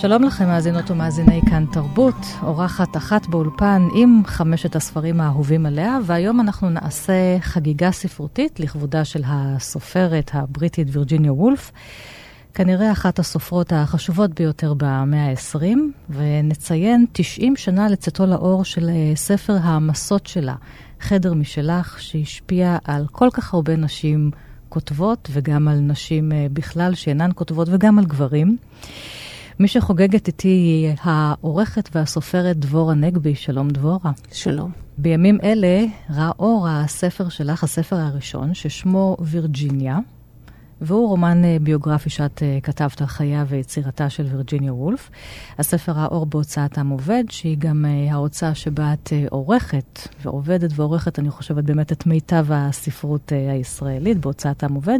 שלום לכם, מאזינות ומאזיני כאן תרבות, אורחת אחת באולפן עם חמשת הספרים האהובים עליה, והיום אנחנו נעשה חגיגה ספרותית לכבודה של הסופרת הבריטית וירג'יניה וולף, כנראה אחת הסופרות החשובות ביותר במאה ה-20, ונציין 90 שנה לצאתו לאור של אה, ספר המסות שלה, חדר משלך, שהשפיע על כל כך הרבה נשים כותבות, וגם על נשים אה, בכלל שאינן כותבות, וגם על גברים. מי שחוגגת איתי היא העורכת והסופרת דבורה נגבי. שלום דבורה. שלום. בימים אלה ראה אור הספר שלך, הספר הראשון, ששמו וירג'יניה, והוא רומן אה, ביוגרפי שאת אה, כתבת על חייה ויצירתה של וירג'יניה וולף. הספר ראה אור בהוצאת עם עובד, שהיא גם אה, ההוצאה שבה את עורכת ועובדת ועורכת, אני חושבת, באמת את מיטב הספרות הישראלית בהוצאת עם עובד,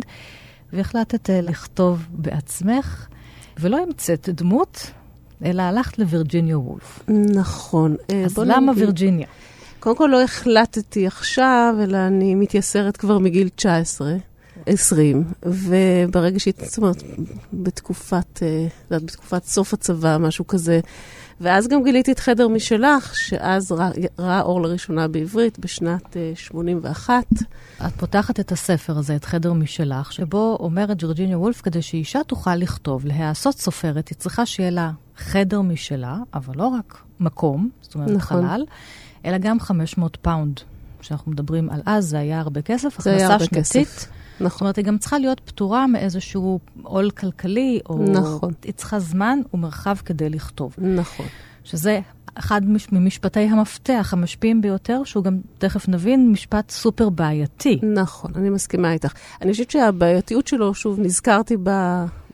והחלטת לכתוב בעצמך. ולא המצאת דמות, אלא הלכת לווירג'יניה וולף. נכון. אה, אז למה נגיד... וירג'יניה? קודם כל לא החלטתי עכשיו, אלא אני מתייסרת כבר מגיל 19. 20, וברגע שהיא, זאת אומרת, בתקופת, אה, בתקופת סוף הצבא, משהו כזה. ואז גם גיליתי את חדר משלך, שאז ראה, ראה אור לראשונה בעברית בשנת 81. אה, את פותחת את הספר הזה, את חדר משלך, שבו אומרת וירג'יניה וולף, כדי שאישה תוכל לכתוב, להיעשות סופרת, היא צריכה שיהיה לה חדר משלה, אבל לא רק מקום, זאת אומרת נכון. חלל, אלא גם 500 פאונד. כשאנחנו מדברים על אז, זה היה הרבה כסף, הכנסה שנתית. כסף. נכון. זאת אומרת, היא גם צריכה להיות פטורה מאיזשהו עול כלכלי, או... נכון. היא צריכה זמן ומרחב כדי לכתוב. נכון. שזה אחד ממשפטי המפתח המשפיעים ביותר, שהוא גם, תכף נבין, משפט סופר בעייתי. נכון, אני מסכימה איתך. אני חושבת שהבעייתיות שלו, שוב, נזכרתי ב...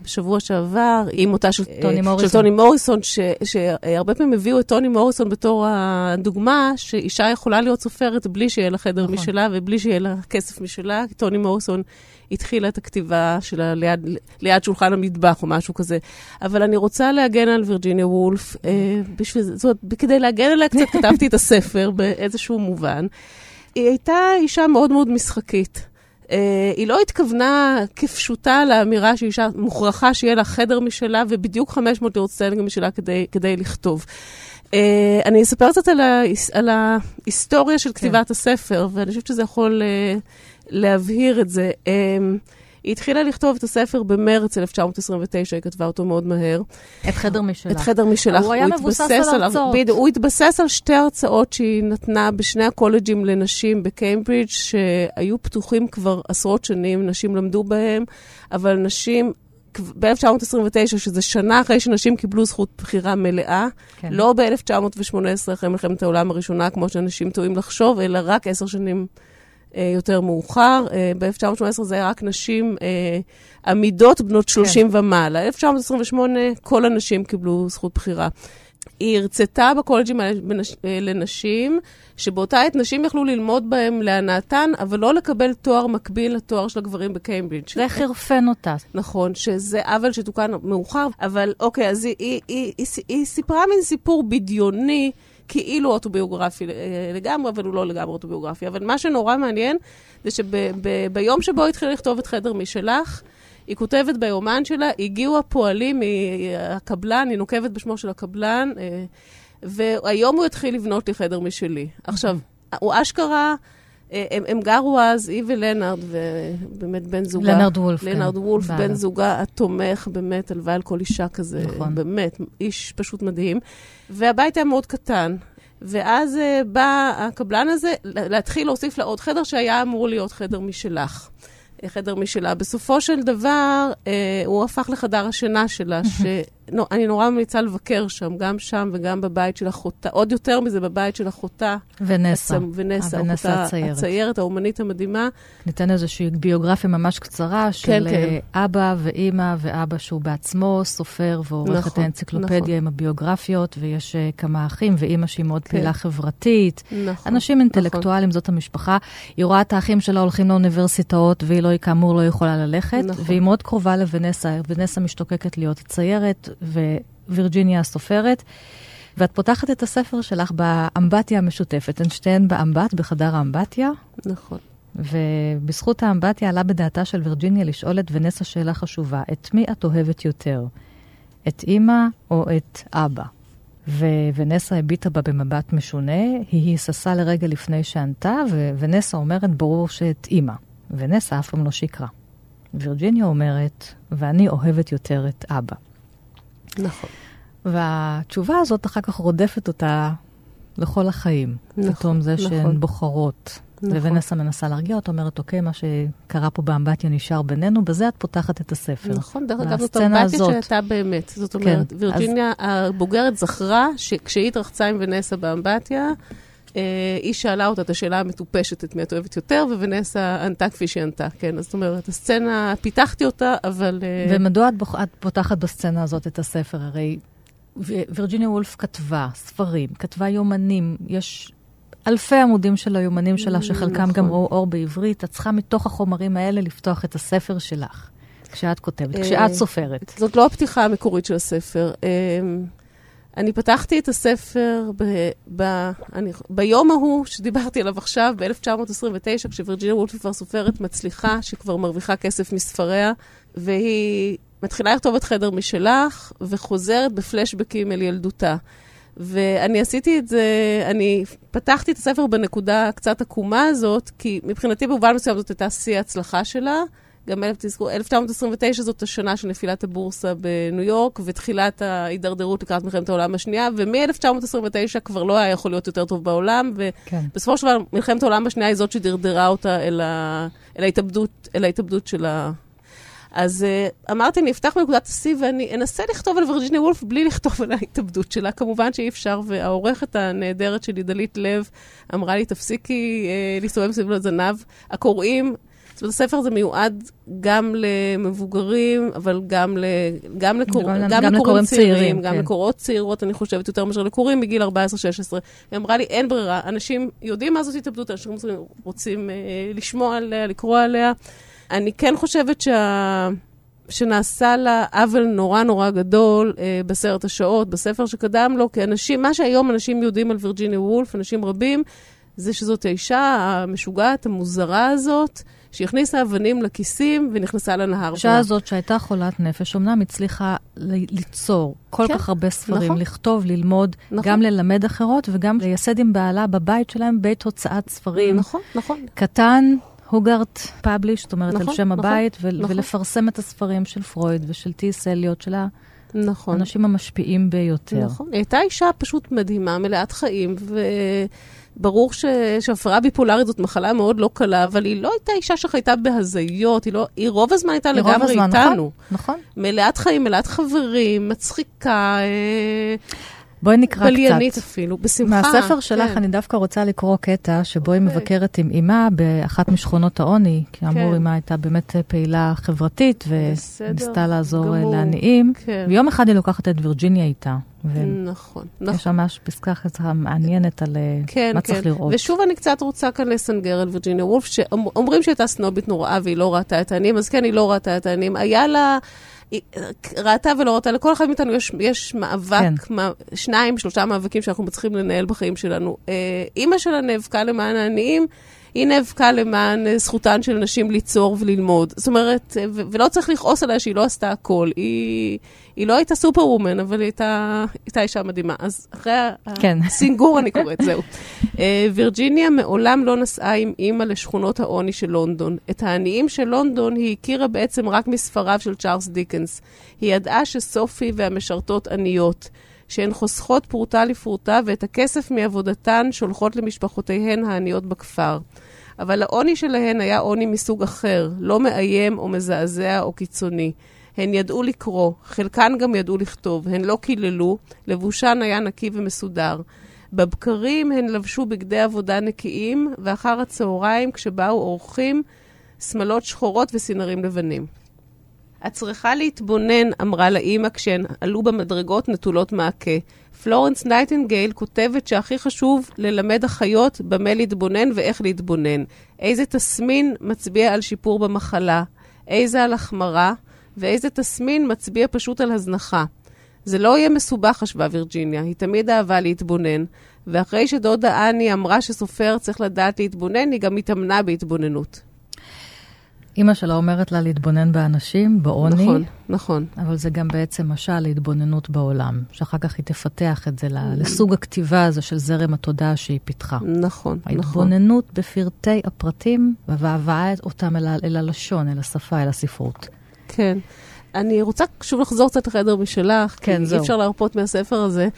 בשבוע שעבר, עם מותה של טוני מוריסון, של טוני מוריסון ש, שהרבה פעמים הביאו את טוני מוריסון בתור הדוגמה, שאישה יכולה להיות סופרת בלי שיהיה לה חדר נכון. משלה ובלי שיהיה לה כסף משלה. טוני מוריסון התחילה את הכתיבה שלה ליד, ליד שולחן המטבח או משהו כזה. אבל אני רוצה להגן על וירג'יניה וולף, אה, בשביל, זאת אומרת, כדי להגן עליה קצת כתבתי את הספר באיזשהו מובן. היא הייתה אישה מאוד מאוד משחקית. Uh, היא לא התכוונה כפשוטה לאמירה שאישה מוכרחה שיהיה לה חדר משלה ובדיוק 500 לירות סטנגה משלה כדי, כדי לכתוב. Uh, אני אספר קצת על, ההיס, על ההיסטוריה של כתיבת כן. הספר, ואני חושבת שזה יכול uh, להבהיר את זה. Uh, היא התחילה לכתוב את הספר במרץ 1929, היא כתבה אותו מאוד מהר. את חדר משלך. את חדר משלך. הוא היה מבוסס על הרצאות. בדיוק, הוא התבסס על שתי הרצאות שהיא נתנה בשני הקולג'ים לנשים בקיימברידג', שהיו פתוחים כבר עשרות שנים, נשים למדו בהם, אבל נשים ב-1929, שזה שנה אחרי שנשים קיבלו זכות בחירה מלאה, כן. לא ב-1918, אחרי מלחמת העולם הראשונה, כמו שאנשים טועים לחשוב, אלא רק עשר שנים יותר מאוחר. אה, ב-1918 זה היה רק נשים אה, עמידות בנות 30 כן. ומעלה. 1928 כל הנשים קיבלו זכות בחירה. היא הרצתה בקולג'ים לנשים, שבאותה עת נשים יכלו ללמוד בהם להנאתן, אבל לא לקבל תואר מקביל לתואר של הגברים בקיימברידג'. זה חרפן אותה. נכון, שזה עוול שתוקן מאוחר, אבל אוקיי, אז היא, היא, היא, היא, היא סיפרה מין סיפור בדיוני. כאילו אוטוביוגרפי אה, לגמרי, אבל הוא לא לגמרי אוטוביוגרפי. אבל מה שנורא מעניין, זה שביום שבו התחילה לכתוב את חדר משלך, היא כותבת ביומן שלה, הגיעו הפועלים, הקבלן, היא נוקבת בשמו של הקבלן, אה, והיום הוא התחיל לבנות לי חדר משלי. עכשיו, הוא אשכרה... אה, הם, הם גרו אז, היא ולנארד, ובאמת בן זוגה. לנארד וולף. לנארד כן. וולף, בן זוגה התומך, באמת, הלוואי על כל אישה כזה. נכון. באמת, איש פשוט מדהים. והבית היה מאוד קטן. ואז uh, בא הקבלן הזה להתחיל להוסיף לה עוד חדר שהיה אמור להיות חדר משלך. חדר משלה. בסופו של דבר, uh, הוא הפך לחדר השינה שלה, נו, אני נורא ממליצה לבקר שם, גם שם וגם בבית של אחותה, עוד יותר מזה, בבית של אחותה. ונסה. ונסה, ונסה אחותה הציירת. הציירת, האומנית המדהימה. ניתן איזושהי ביוגרפיה ממש קצרה של כן, כן. אה, אבא ואימא, ואבא שהוא בעצמו סופר ועורך נכון, את האנציקלופדיה נכון. עם הביוגרפיות, ויש אה, כמה אחים, ואימא שהיא מאוד כן. פעילה חברתית. נכון. אנשים אינטלקטואלים, זאת המשפחה. היא רואה את האחים שלה הולכים לאוניברסיטאות, והיא לא, כאמור לא יכולה ללכת. נכון. והיא מאוד קרובה לוונסה, ונסה משתוקקת להיות הציירת, ווירג'יניה הסופרת. ואת פותחת את הספר שלך באמבטיה המשותפת. הן שתיהן באמבט, בחדר האמבטיה. נכון. ובזכות האמבטיה עלה בדעתה של וירג'יניה לשאול את ונסה שאלה חשובה, את מי את אוהבת יותר? את אימא או את אבא? ווונסה הביטה בה במבט משונה, היא היססה לרגע לפני שענתה, ווונסה אומרת, ברור שאת אימא. ונסה אף פעם לא שקרה. וירג'יניה אומרת, ואני אוהבת יותר את אבא. נכון. והתשובה הזאת אחר כך רודפת אותה לכל החיים. נכון, פתאום זה נכון. שהן בוחרות. נכון. וונסה מנסה להרגיע אותה, אומרת, אוקיי, מה שקרה פה באמבטיה נשאר בינינו, בזה את פותחת את הספר. נכון, דרך אגב, זאת אמבטיה שהייתה באמת. זאת כן, אומרת, אז- וירג'יניה הבוגרת זכרה שכשהיא התרחצה עם ונסה באמבטיה, היא שאלה אותה את השאלה המטופשת, את מי את אוהבת יותר, וונסה ענתה כפי שהיא ענתה, כן. אז זאת אומרת, הסצנה, פיתחתי אותה, אבל... אה, ומדוע את, בוח... את פותחת בסצנה הזאת את הספר? הרי וירג'יניה וולף כתבה ספרים, כתבה יומנים, יש אלפי עמודים של היומנים שלה, שחלקם נכון. גם ראו אור בעברית. את צריכה מתוך החומרים האלה לפתוח את הספר שלך, כשאת כותבת, אה, כשאת סופרת. זאת לא הפתיחה המקורית של הספר. אני פתחתי את הספר ב, ב, אני, ביום ההוא שדיברתי עליו עכשיו, ב-1929, כשווירג'יניה וולף כבר סופרת מצליחה, שכבר מרוויחה כסף מספריה, והיא מתחילה לכתוב את חדר משלך, וחוזרת בפלשבקים אל ילדותה. ואני עשיתי את זה, אני פתחתי את הספר בנקודה הקצת עקומה הזאת, כי מבחינתי במובן מסוים זאת הייתה שיא ההצלחה שלה. גם אלף- תזכרו, 1929 זאת השנה של נפילת הבורסה בניו יורק, ותחילת ההידרדרות לקראת מלחמת העולם השנייה, ומ-1929 כבר לא היה יכול להיות יותר טוב בעולם, כן. ובסופו של דבר מלחמת העולם השנייה היא זאת שדרדרה אותה אל, ה... אל, ההתאבדות, אל ההתאבדות של ה... אז uh, אמרתי, אני אפתח בנקודת השיא ואני אנסה לכתוב על וירג'יניה וולף בלי לכתוב על ההתאבדות שלה. כמובן שאי אפשר, והעורכת הנהדרת שלי, דלית לב, אמרה לי, תפסיקי uh, להסתובב סביב לזנב. הקוראים, זאת אומרת, הספר הזה מיועד גם למבוגרים, אבל גם, ל, גם, לקור, גם- גם, גם לקוראים צעירים, צעירים, גם כן. לקורות צעירות, אני חושבת, יותר מאשר לקוראים בגיל 14-16. היא אמרה לי, אין ברירה, אנשים יודעים מה זאת התאבדות, אנשים רוצים, רוצים אה, לשמוע עליה, לקרוא עליה. אני כן חושבת שה... שנעשה לה עוול נורא נורא גדול אה, בסרט השעות, בספר שקדם לו, כי אנשים, מה שהיום אנשים יודעים על וירג'יניה וולף, אנשים רבים, זה שזאת האישה המשוגעת, המוזרה הזאת, שהכניסה אבנים לכיסים ונכנסה לנהר. האישה. הזאת שהייתה חולת נפש, אמנם הצליחה ליצור כל כן, כך הרבה ספרים, נכון. לכתוב, ללמוד, נכון. גם ללמד אחרות וגם לייסד עם בעלה בבית שלהם בית הוצאת ספרים. נכון, נכון. קטן, הוגארט פאבליש, זאת אומרת, נכון, על שם נכון, הבית, ו- נכון. ולפרסם את הספרים של פרויד ושל טי.אס. אליוט, של נכון. האנשים המשפיעים ביותר. נכון. היא הייתה אישה פשוט מדהימה, מלאת חיים, וברור ש... שהפרעה ביפולרית זאת מחלה מאוד לא קלה, אבל היא לא הייתה אישה שחייתה בהזיות, היא, לא... היא רוב הזמן הייתה לגמרי הזמן, איתנו. נכון, נכון. מלאת חיים, מלאת חברים, מצחיקה, אה, בואי נקרא בליינית קצת. אפילו, בשמחה. מהספר שלך כן. אני דווקא רוצה לקרוא קטע שבו היא אוקיי. מבקרת עם אימה באחת משכונות העוני, כי אמור כן. אימה הייתה באמת פעילה חברתית וניסתה לעזור גמור. לעניים. כן. ויום אחד היא לוקחת את וירג'יניה איתה. נכון, נכון. שם ממש פסקה ככה מעניינת על אה, כן, מה כן. צריך לראות. ושוב אני קצת רוצה כאן לסנגר על וירג'יניה וולף, שאומרים שהייתה סנובית נוראה והיא לא ראתה את העניים, אז כן, היא לא ראתה את העניים. היה לה... היא ראתה ולא ראתה, לכל אחד מאיתנו יש, יש מאבק, כן. מה, שניים, שלושה מאבקים שאנחנו מצליחים לנהל בחיים שלנו. אה, אימא שלה נאבקה למען העניים, היא נאבקה למען אה, זכותן של נשים ליצור וללמוד. זאת אומרת, אה, ולא צריך לכעוס עליה שהיא לא עשתה הכל. היא, היא לא הייתה סופר וומן, אבל היא הייתה, הייתה אישה מדהימה. אז אחרי כן. הסינגור אני קוראת, זהו. אה, וירג'יניה מעולם לא נסעה עם אימא לשכונות העוני של לונדון. את העניים של לונדון היא הכירה בעצם רק מספריו של צ'ארלס דיקנס. היא ידעה שסופי והמשרתות עניות. שהן חוסכות פרוטה לפרוטה ואת הכסף מעבודתן שולחות למשפחותיהן העניות בכפר. אבל העוני שלהן היה עוני מסוג אחר, לא מאיים או מזעזע או קיצוני. הן ידעו לקרוא, חלקן גם ידעו לכתוב, הן לא קיללו, לבושן היה נקי ומסודר. בבקרים הן לבשו בגדי עבודה נקיים, ואחר הצהריים, כשבאו אורחים, שמלות שחורות וסינרים לבנים. את צריכה להתבונן, אמרה לאימא כשהן עלו במדרגות נטולות מעקה. פלורנס נייטינגייל כותבת שהכי חשוב ללמד אחיות במה להתבונן ואיך להתבונן. איזה תסמין מצביע על שיפור במחלה, איזה על החמרה, ואיזה תסמין מצביע פשוט על הזנחה. זה לא יהיה מסובך, חשבה וירג'יניה, היא תמיד אהבה להתבונן, ואחרי שדודה אני אמרה שסופר צריך לדעת להתבונן, היא גם התאמנה בהתבוננות. אימא שלה אומרת לה להתבונן באנשים, בעוני. נכון, נכון. אבל זה גם בעצם משל להתבוננות בעולם, שאחר כך היא תפתח את זה לסוג הכתיבה הזו של זרם התודעה שהיא פיתחה. נכון, נכון. ההתבוננות בפרטי הפרטים, והבאה אותם אל, אל הלשון, אל השפה, אל הספרות. כן. אני רוצה שוב לחזור קצת לחדר משלך, כן, כי זהו. אי אפשר להרפות מהספר הזה.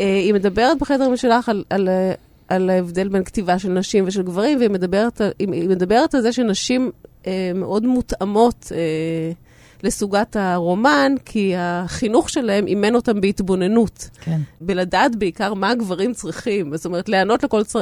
אה, היא מדברת בחדר משלך על, על, אה, על ההבדל בין כתיבה של נשים ושל גברים, והיא מדברת, היא מדברת על זה שנשים מאוד מותאמות אה, לסוגת הרומן, כי החינוך שלהם אימן אותם בהתבוננות. כן. בלדעת בעיקר מה הגברים צריכים, זאת אומרת, להיענות לכל, צר...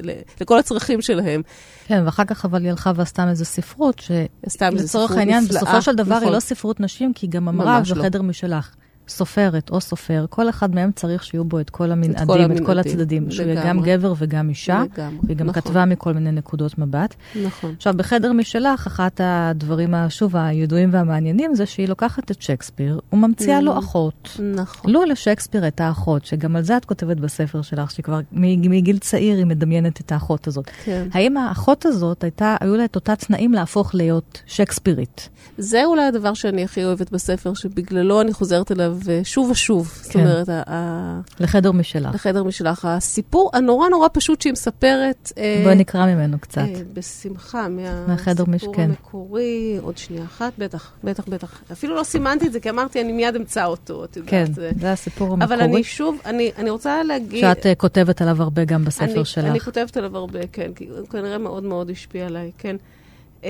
ל- לכל הצרכים שלהם. כן, ואחר כך אבל היא הלכה ועשתה איזה ספרות, שלצורך העניין, נפלאה, בסופו של דבר היא נכון. לא ספרות נשים, כי היא גם אמרה ממש לא. בחדר משלך. סופרת או סופר, כל אחד מהם צריך שיהיו בו את כל המנעדים, את כל, המנעדים, הצדדים, שהוא יהיה גם. גבר וגם אישה, לגמרי, והיא גם נכון. כתבה מכל מיני נקודות מבט. נכון. עכשיו, בחדר משלך, אחת הדברים, שוב, הידועים והמעניינים, זה שהיא לוקחת את שייקספיר וממציאה לו אחות. נכון. לו לשייקספיר הייתה אחות, שגם על זה את כותבת בספר שלך, שכבר מגיל צעיר היא מדמיינת את האחות הזאת. כן. האם האחות הזאת, הייתה, היו לה את אותה תנאים להפוך להיות שייקספירית? זה אולי הדבר שאני הכי אוהבת בספר, שבגללו אני חוזרת אליו שוב ושוב. זאת כן. אומרת, ה- ה- לחדר משלך. לחדר משלך. הסיפור הנורא נורא פשוט שהיא מספרת... אה, בואי נקרא ממנו קצת. אה, בשמחה, מהחדר מש- מהסיפור כן. המקורי. עוד שנייה אחת, בטח, בטח, בטח. אפילו לא סימנתי את זה, כי אמרתי, אני מיד אמצא אותו, את יודעת. כן, זה- זה הסיפור המקורי. אבל אני שוב, אני, אני רוצה להגיד... שאת אה, כותבת עליו הרבה גם בספר אני, שלך. אני כותבת עליו הרבה, כן, כי הוא כנראה מאוד מאוד השפיע עליי, כן. אמ,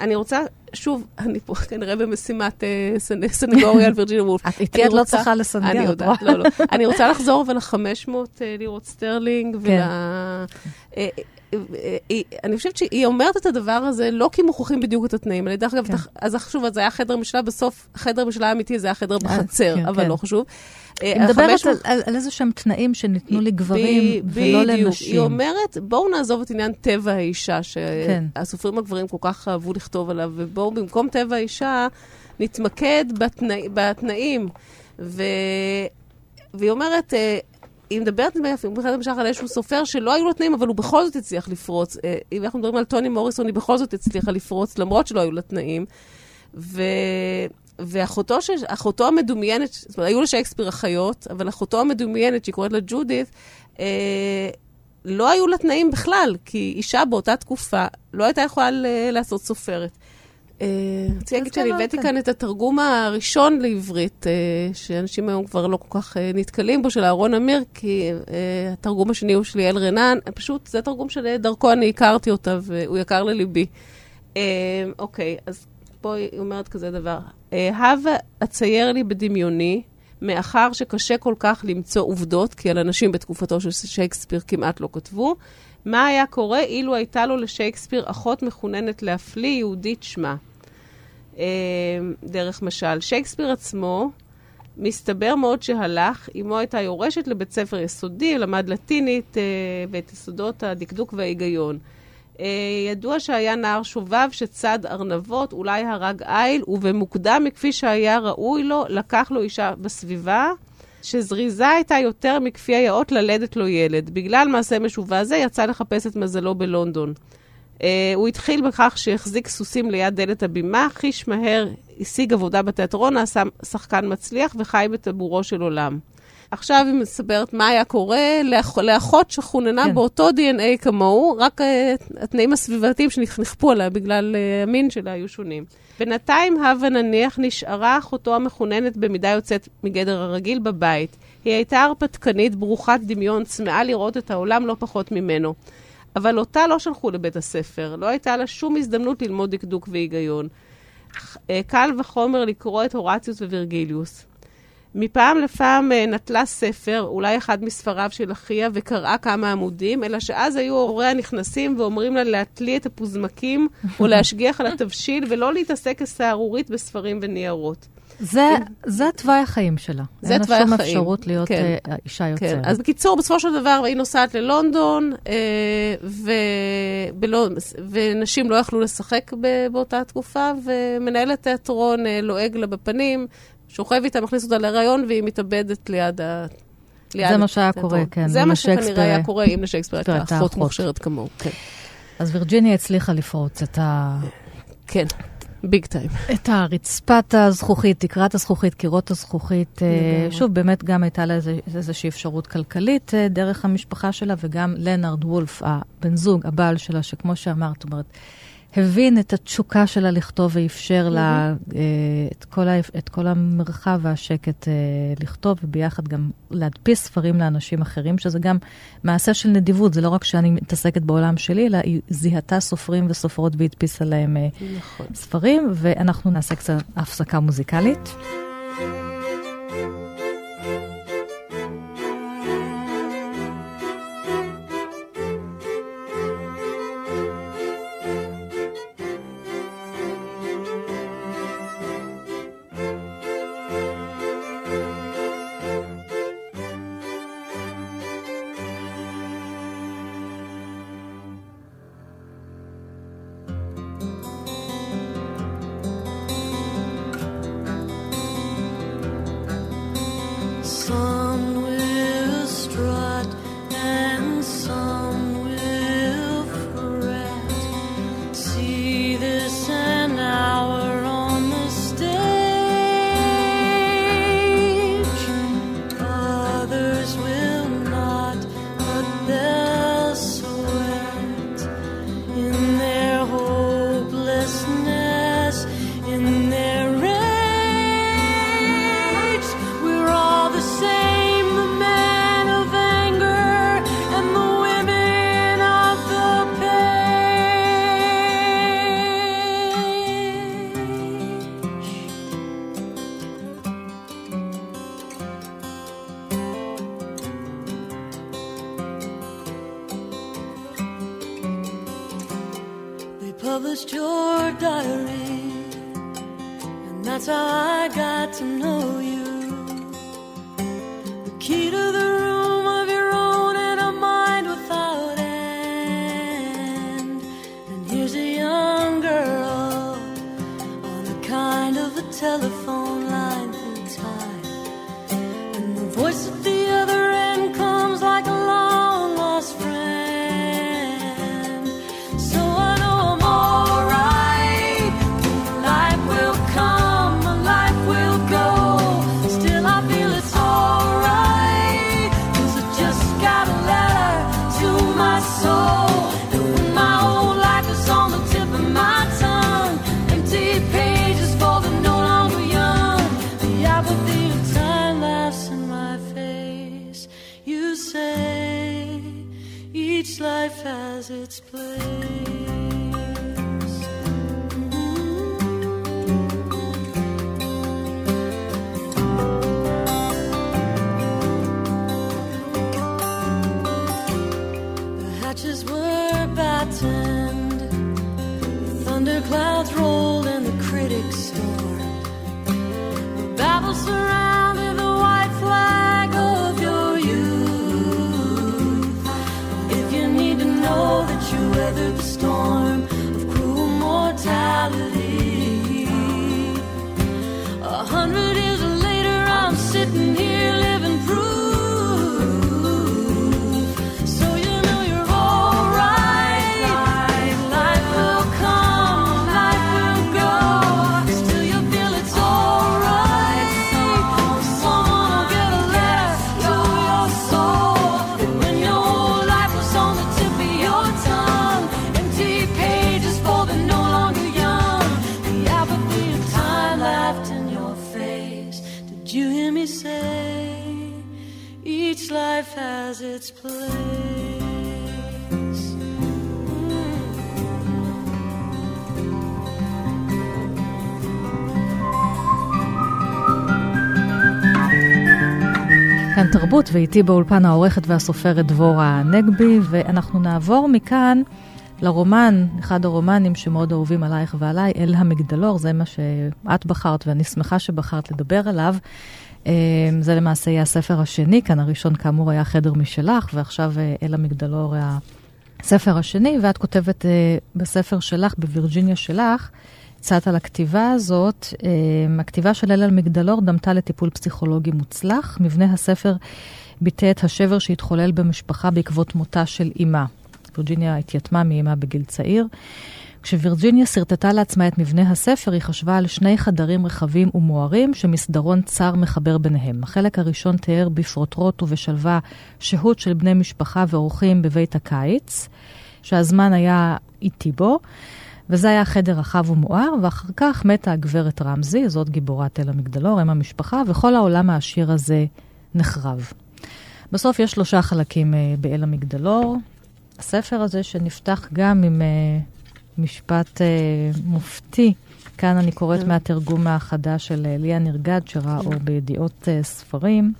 אני רוצה, שוב, אני פה כנראה במשימת סנ- סנגוריה על וירג'יניה וולף. את איתי את לא צריכה לסנגר, אני יודעת? לא, לא. אני רוצה לחזור אבל ל-500 לירות סטרלינג, ול... כן. אה, אה, אה, היא- אני חושבת שהיא אומרת את הדבר הזה לא כי מוכרחים בדיוק את התנאים. אני דרך אגב, כן. אז שוב, אז זה היה חדר משלה, בסוף, החדר משלה האמיתי זה היה חדר בחצר, כן, אבל כן. לא חשוב. אה, היא מדברת ה- על, על, על איזה שהם תנאים שניתנו לגברים ב- ולא בדיוק. לנשים. היא אומרת, בואו נעזוב את עניין טבע האישה, כן. שהסופרים הגברים כל כך אהבו לכתוב עליו, ובואו במקום טבע האישה נתמקד בתנא, בתנאים. ו... והיא אומרת, אה, היא מדברת המשך על איזשהו סופר שלא היו לו תנאים, אבל הוא בכל זאת הצליח לפרוץ. אה, אם אנחנו מדברים על טוני מוריסון, היא בכל זאת הצליחה לפרוץ, למרות שלא היו לה תנאים. ו... ואחותו ש... המדומיינת, זאת אומרת, היו לשייקספיר אחיות, אבל אחותו המדומיינת, שהיא קוראת לה ג'ודית, אה, לא היו לה תנאים בכלל, כי אישה באותה תקופה לא הייתה יכולה ל- לעשות סופרת. רציתי להגיד שאני הבאתי כן. כאן את התרגום הראשון לעברית, אה, שאנשים היום כבר לא כל כך אה, נתקלים בו, של אהרון אמיר, כי אה, התרגום השני הוא של יעל רנן, פשוט זה התרגום שדרכו אני הכרתי אותה, והוא יקר לליבי. אוקיי, אז פה היא אומרת כזה דבר. הווה אצייר לי בדמיוני, מאחר שקשה כל כך למצוא עובדות, כי על אנשים בתקופתו של שייקספיר כמעט לא כתבו, מה היה קורה אילו הייתה לו לשייקספיר אחות מחוננת להפליא, יהודית שמה. אה, דרך משל. שייקספיר עצמו, מסתבר מאוד שהלך, אמו הייתה יורשת לבית ספר יסודי, למד לטינית אה, ואת יסודות הדקדוק וההיגיון. אה, ידוע שהיה נער שובב שצד ארנבות, אולי הרג איל, ובמוקדם מכפי שהיה ראוי לו, לקח לו אישה בסביבה, שזריזה הייתה יותר מכפי היאות ללדת לו ילד. בגלל מעשה משובע זה, יצא לחפש את מזלו בלונדון. Uh, הוא התחיל בכך שהחזיק סוסים ליד דלת הבימה, חיש מהר השיג עבודה בתיאטרון, נעשה שחקן מצליח וחי בטבורו של עולם. עכשיו היא מספרת מה היה קורה לאח, לאחות שחוננה כן. כן. באותו DNA כמוהו, רק uh, התנאים הסביבתיים שנכפו עליה בגלל uh, המין שלה היו שונים. בינתיים הווה נניח נשארה אחותו המחוננת במידה יוצאת מגדר הרגיל בבית. היא הייתה הרפתקנית, ברוכת דמיון, צמאה לראות את העולם לא פחות ממנו. אבל אותה לא שלחו לבית הספר, לא הייתה לה שום הזדמנות ללמוד דקדוק והיגיון. אה, קל וחומר לקרוא את הורציוס ווירגיליוס. מפעם לפעם אה, נטלה ספר, אולי אחד מספריו של אחיה, וקראה כמה עמודים, אלא שאז היו הוריה נכנסים ואומרים לה להטלי את הפוזמקים או להשגיח על התבשיל, ולא להתעסק כסהרורית בספרים וניירות. זה, זה תוואי החיים שלה. זה תוואי החיים. אין לה שום אפשרות להיות כן. כן. אישה יוצרת. כן. אז בקיצור, בסופו של דבר היא נוסעת ללונדון, אה, ובלו, ונשים לא יכלו לשחק באותה תקופה, ומנהלת תיאטרון אה, לועג לה בפנים. שוכב איתה, מכניס אותה להיריון, והיא מתאבדת ליד ה... ליד זה מה שהיה קורה, כן. זה מה שכנראה היה קורה אם לשייקספיר הייתה אחות מוכשרת כמוהו, כן. אז וירג'יניה הצליחה לפרוץ את ה... כן. ביג טיים. את הרצפת הזכוכית, תקרת הזכוכית, קירות הזכוכית. שוב, באמת גם הייתה לה איזושהי אפשרות כלכלית דרך המשפחה שלה, וגם לנארד וולף, הבן זוג, הבעל שלה, שכמו שאמרת, זאת אומרת, הבין את התשוקה שלה לכתוב ואפשר mm-hmm. לה uh, את, כל ה, את כל המרחב והשקט uh, לכתוב, וביחד גם להדפיס ספרים לאנשים אחרים, שזה גם מעשה של נדיבות, זה לא רק שאני מתעסקת בעולם שלי, אלא היא זיהתה סופרים וסופרות והדפיסה להם uh, נכון. ספרים, ואנחנו נעשה קצת הפסקה מוזיקלית. telephone line. we say each life has its place. Hmm. כאן תרבות, ואיתי באולפן העורכת והסופרת דבורה נגבי, ואנחנו נעבור מכאן לרומן, אחד הרומנים שמאוד אהובים עלייך ועליי, אל המגדלור, זה מה שאת בחרת, ואני שמחה שבחרת לדבר עליו. אה, זה למעשה יהיה הספר השני, כאן הראשון כאמור היה חדר משלך, ועכשיו אה, אל המגדלור הספר השני, ואת כותבת אה, בספר שלך, בווירג'יניה שלך, קצת על הכתיבה הזאת. הכתיבה של אל המגדלור דמתה לטיפול פסיכולוגי מוצלח. מבנה הספר ביטא את השבר שהתחולל במשפחה בעקבות מותה של אימה. וירג'יניה התייתמה מאימה בגיל צעיר. כשווירג'יניה שרטטה לעצמה את מבנה הספר, היא חשבה על שני חדרים רחבים ומוארים שמסדרון צר מחבר ביניהם. החלק הראשון תיאר בפרוטרוט ובשלווה שהות של בני משפחה ואורחים בבית הקיץ, שהזמן היה איטי בו, וזה היה חדר רחב ומואר, ואחר כך מתה הגברת רמזי, זאת גיבורת אל המגדלור, אם המשפחה, וכל העולם העשיר הזה נחרב. בסוף יש שלושה חלקים uh, באל המגדלור. הספר הזה שנפתח גם עם uh, משפט uh, מופתי, כאן אני קוראת. מהתרגום החדש של uh, ליה נרגד, שראה אור בידיעות uh, ספרים.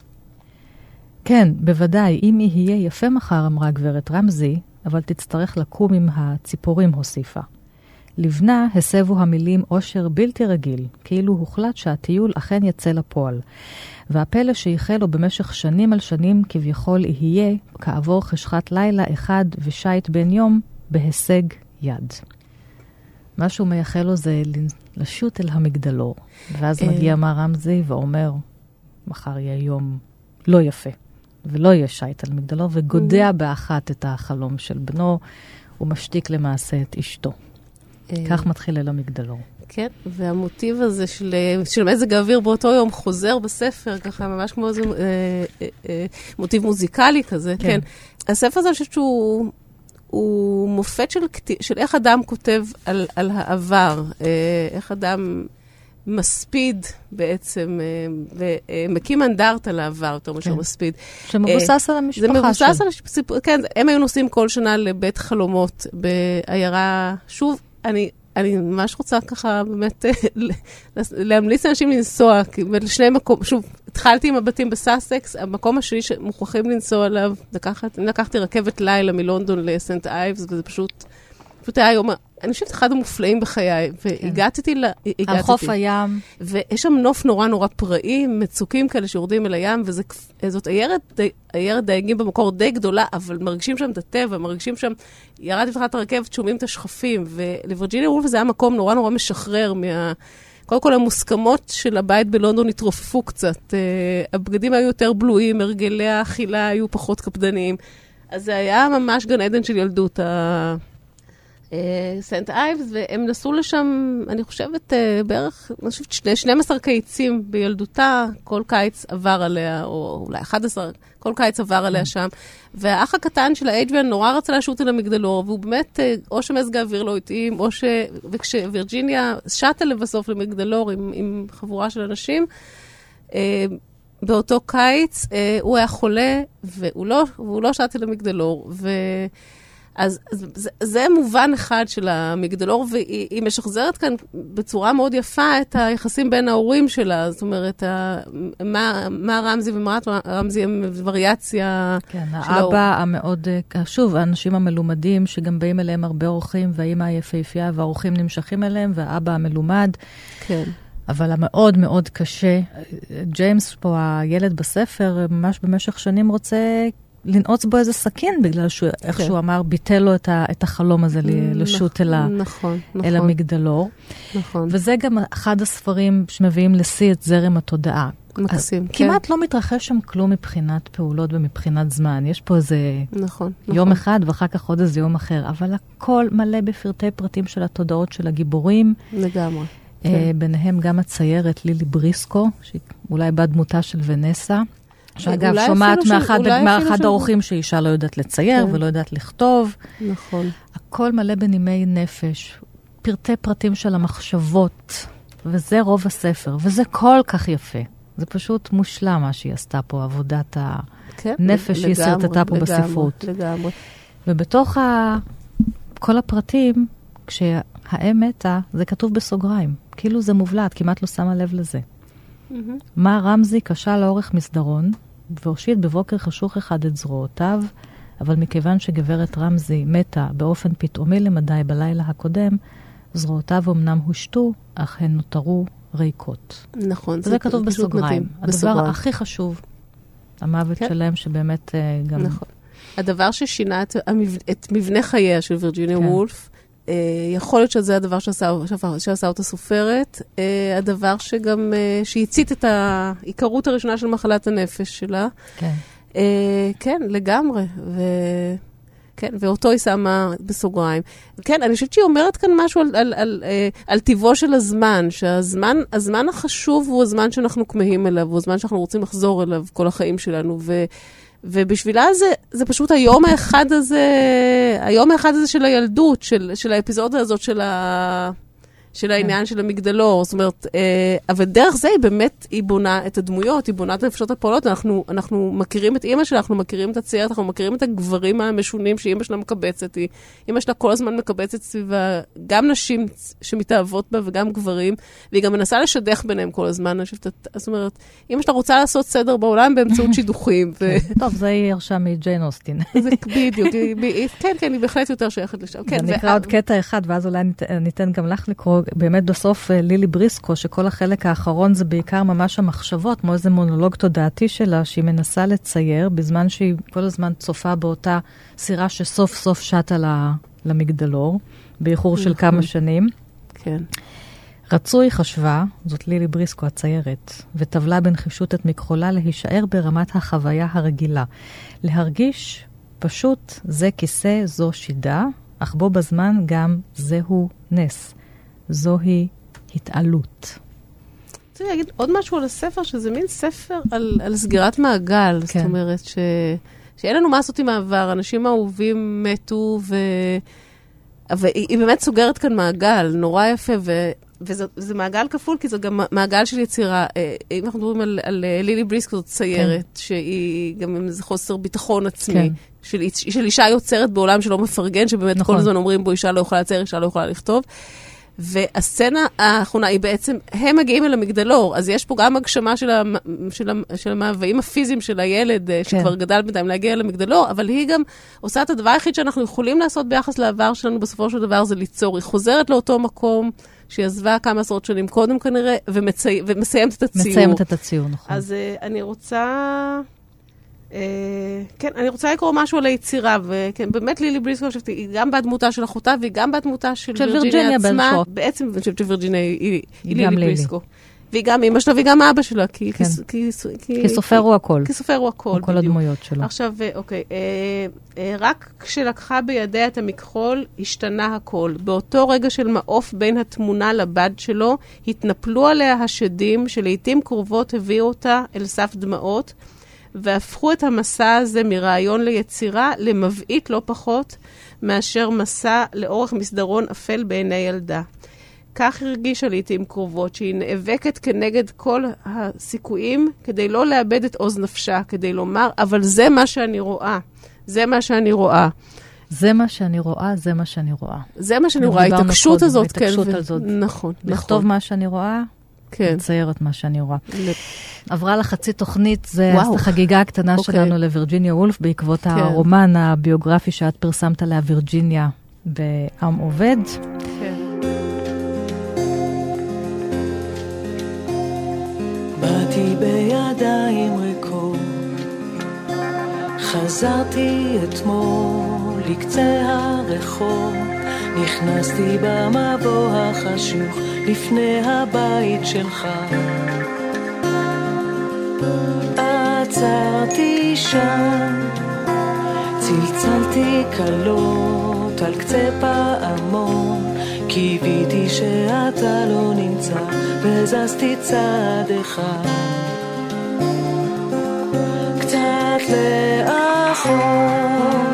כן, בוודאי, אם יהיה יפה מחר, אמרה גברת רמזי, אבל תצטרך לקום עם הציפורים, הוסיפה. לבנה הסבו המילים עושר בלתי רגיל, כאילו הוחלט שהטיול אכן יצא לפועל. והפלא שייחל לו במשך שנים על שנים כביכול יהיה, כעבור חשכת לילה אחד ושייט בן יום, בהישג יד. מה שהוא מייחל לו זה לשוט אל המגדלור. ואז אה. מגיע מר רמזי ואומר, מחר יהיה יום לא יפה, ולא יהיה שייט על מגדלור, וגודע mm. באחת את החלום של בנו, ומשתיק למעשה את אשתו. אה. כך מתחיל אל המגדלור. כן, והמוטיב הזה של, של מזג האוויר באותו יום חוזר בספר, ככה ממש כמו איזה אה, אה, אה, מוטיב מוזיקלי כזה, כן. כן. הספר הזה, אני חושבת שהוא הוא מופת של, של איך אדם כותב על, על העבר, אה, איך אדם מספיד בעצם, אה, ומקים אנדרטה לעבר יותר מאשר כן. מספיד. שמבוסס אה, על המשפחה שלו. זה מבוסס על המשפחה, כן, הם היו נוסעים כל שנה לבית חלומות בעיירה, שוב, אני אני ממש רוצה ככה באמת להמליץ לאנשים לנסוע, לשני מקום, שוב, התחלתי עם הבתים בסאסקס, המקום השני שמוכרחים לנסוע אליו, לקחת, אני לקחתי רכבת לילה מלונדון לסנט אייבס, וזה פשוט, פשוט היה יום, אני חושבת אחד המופלאים בחיי, והגעתי כן. ל... הגעתי. על חוף הים. ויש שם נוף נורא נורא פראי, מצוקים כאלה שיורדים אל הים, וזאת עיירת, עיירת דייגים במקור די גדולה, אבל מרגישים שם את הטבע, מרגישים שם, ירדתי בתחילת הרכבת, שומעים את השכפים, ולווירג'יניה וולף זה היה מקום נורא נורא משחרר מה... קודם כל, המוסכמות של הבית בלונדון התרופפו קצת. Uh, הבגדים היו יותר בלויים, הרגלי האכילה היו פחות קפדניים. אז זה היה ממש גן עדן של ילדות, סנט אייבס, והם נסעו לשם, אני חושבת, אה, בערך, אני חושבת, 12 קיצים בילדותה, כל קיץ עבר עליה, או אולי 11, כל קיץ עבר עליה שם. והאח הקטן של האדריאן נורא רצה לשוט אל המגדלור, והוא באמת, אה, או שמזג האוויר לא התאים, או ש... וכשווירג'יניה שטה לבסוף למגדלור עם, עם חבורה של אנשים, אה, באותו קיץ, הוא היה חולה, והוא לא, והוא לא שט אל המגדלור. ו... אז, אז זה, זה מובן אחד של המגדלור, והיא משחזרת כאן בצורה מאוד יפה את היחסים בין ההורים שלה. זאת אומרת, ה, מה, מה רמזי ומרת רמזי הם וריאציה כן, של האבא ההור. המאוד, שוב, האנשים המלומדים, שגם באים אליהם הרבה אורחים, והאימא היפהפייה, והאורחים נמשכים אליהם, והאבא המלומד. כן. אבל המאוד מאוד קשה. ג'יימס פה, הילד בספר, ממש במשך שנים רוצה לנעוץ בו איזה סכין, בגלל שהוא, כן. איך שהוא אמר, ביטל לו את, ה, את החלום הזה לשוט אל, נכון, נכון, אל המגדלור. נכון. וזה גם אחד הספרים שמביאים לשיא את זרם התודעה. מקסים, כן. כמעט לא מתרחש שם כלום מבחינת פעולות ומבחינת זמן. יש פה איזה נכון, יום נכון. אחד ואחר כך עוד איזה יום אחר, אבל הכל מלא בפרטי פרטים של התודעות של הגיבורים. לגמרי. אה, כן. ביניהם גם הציירת לילי בריסקו, שהיא אולי בת דמותה של ונסה. שאגב, שומעת מאחד, מאחד האורחים שאישה לא יודעת לצייר כן. ולא יודעת לכתוב. נכון. הכל מלא בנימי נפש, פרטי פרטים של המחשבות, וזה רוב הספר, וזה כל כך יפה. זה פשוט מושלם מה שהיא עשתה פה, עבודת כן, הנפש שהיא שרטטה פה לגמרי, בספרות. לגמרי. ובתוך ה... כל הפרטים, כשהאם מתה, זה כתוב בסוגריים. כאילו זה מובלט, כמעט לא שמה לב לזה. Mm-hmm. מה רמזי קשה לאורך מסדרון, והושיט בבוקר חשוך אחד את זרועותיו, אבל מכיוון שגברת רמזי מתה באופן פתאומי למדי בלילה הקודם, זרועותיו אמנם הושתו, אך הן נותרו ריקות. נכון, זה, זה כתוב בסוגריים. הדבר בסוגריים. הכי חשוב, המוות כן. שלהם, שבאמת uh, גם... נכון. הדבר ששינה את, המבנ... את מבנה חייה של וירג'יניה כן. וולף, אה, יכול להיות שזה הדבר שעשה, שעשה אותה סופרת, אה, הדבר שגם, אה, שהצית את העיקרות הראשונה של מחלת הנפש שלה. כן. אה, כן, לגמרי. ו... כן, ואותו היא שמה בסוגריים. כן, אני חושבת שהיא אומרת כאן משהו על, על, על, על, על טיבו של הזמן, שהזמן הזמן החשוב הוא הזמן שאנחנו כמהים אליו, הוא הזמן שאנחנו רוצים לחזור אליו כל החיים שלנו. ו, ובשבילה זה, זה פשוט היום האחד הזה, היום האחד הזה של הילדות, של, של האפיזודה הזאת של ה... של כן. העניין של המגדלור. זאת אומרת, אה, אבל דרך זה היא באמת, היא בונה את הדמויות, היא בונה את הנפשות הפועלות. אנחנו, אנחנו מכירים את אימא שלה, אנחנו מכירים את הציירת, אנחנו מכירים את הגברים המשונים שאימא שלה מקבצת. היא, אימא שלה כל הזמן מקבצת סביבה גם נשים שמתאהבות בה וגם גברים, והיא גם מנסה לשדך ביניהם כל הזמן. אני חושבת, זאת אומרת, אימא שלה רוצה לעשות סדר בעולם באמצעות שידוכים. ו... טוב, זה היא ירשה מג'יין אוסטין. זה בדיוק, כן, כן, היא בהחלט יותר שייכת לשם. כן, נקרא עוד קטע אחד, ואז אולי ניתן גם לך לקרוא. באמת בסוף אה, לילי בריסקו, שכל החלק האחרון זה בעיקר ממש המחשבות, כמו איזה מונולוג תודעתי שלה, שהיא מנסה לצייר, בזמן שהיא כל הזמן צופה באותה סירה שסוף סוף שטה למגדלור, באיחור של כמה נכון. שנים. כן. רצוי, חשבה, זאת לילי בריסקו הציירת, וטבלה בנחישות את מכחולה להישאר ברמת החוויה הרגילה. להרגיש פשוט זה כיסא, זו שידה, אך בו בזמן גם זהו נס. זוהי התעלות. רציתי להגיד עוד משהו על הספר, שזה מין ספר על, על סגירת מעגל. כן. זאת אומרת, ש, שאין לנו מה לעשות עם העבר, אנשים אהובים מתו, ו... והיא באמת סוגרת כאן מעגל נורא יפה, ו... וזה מעגל כפול, כי זה גם מעגל של יצירה. אה, אם אנחנו מדברים על, על אה, לילי בריסקו, זאת ציירת, כן. שהיא גם עם איזה חוסר ביטחון עצמי, כן. של, של אישה יוצרת בעולם שלא מפרגן, שבאמת נכון. כל הזמן אומרים בו, אישה לא יכולה לצייר, אישה לא יכולה לכתוב. והסצנה האחרונה היא בעצם, הם מגיעים אל המגדלור, אז יש פה גם הגשמה של, המ, של, המ, של המאוויים הפיזיים של הילד, אה, כן. שכבר גדל בינתיים להגיע למגדלור, אבל היא גם עושה את הדבר היחיד שאנחנו יכולים לעשות ביחס לעבר שלנו, בסופו של דבר זה ליצור. היא חוזרת לאותו מקום שהיא עזבה כמה עשרות שנים קודם כנראה, ומצי... ומסיימת את הציור. מסיימת את הציור, נכון. אז uh, אני רוצה... Uh, כן, אני רוצה לקרוא משהו על היצירה, וכן, באמת לילי בריסקו, היא גם בדמותה של אחותה, והיא גם בדמותה של, וירג'יניה עצמה. בעצם, אני חושבת שווירג'יניה היא, לילי בריסקו. והיא גם אימא שלה והיא גם אבא שלה, כי, כן. כי, כי, כי סופר הוא הכל. כי סופר הוא הכל, בדיוק. כל הדמויות שלו. עכשיו, אה, אוקיי, אה, אה, רק כשלקחה בידיה את המכחול, השתנה הכל. באותו רגע של מעוף בין התמונה לבד שלו, התנפלו עליה השדים שלעיתים קרובות הביאו אותה אל סף דמעות. והפכו את המסע הזה מרעיון ליצירה למבעית לא פחות מאשר מסע לאורך מסדרון אפל בעיני ילדה. כך הרגישה לעיתים קרובות, שהיא נאבקת כנגד כל הסיכויים כדי לא לאבד את עוז נפשה, כדי לומר, אבל זה מה שאני רואה. זה מה שאני רואה. זה מה שאני רואה, זה מה שאני רואה. זה מה שאני רואה, ההתעקשות הזאת, כן. ההתעקשות הזאת. נכון, נכון. לכתוב מה שאני רואה, כן. לצייר את מה שאני רואה. עברה לה חצי תוכנית, זה החגיגה הקטנה אוקיי. שלנו לווירג'יניה וולף, בעקבות כן. הרומן הביוגרפי שאת פרסמת עליה, וירג'יניה, בעם עובד. כן. באתי בידיים ריקות, חזרתי אתמול לקצה הרחוב, נכנסתי במבוא החשוך לפני הבית שלך. עצרתי שם, צלצלתי קלות על קצה פעמון, קיוויתי שאתה לא נמצא, וזזתי צעד אחד. קצת לאחור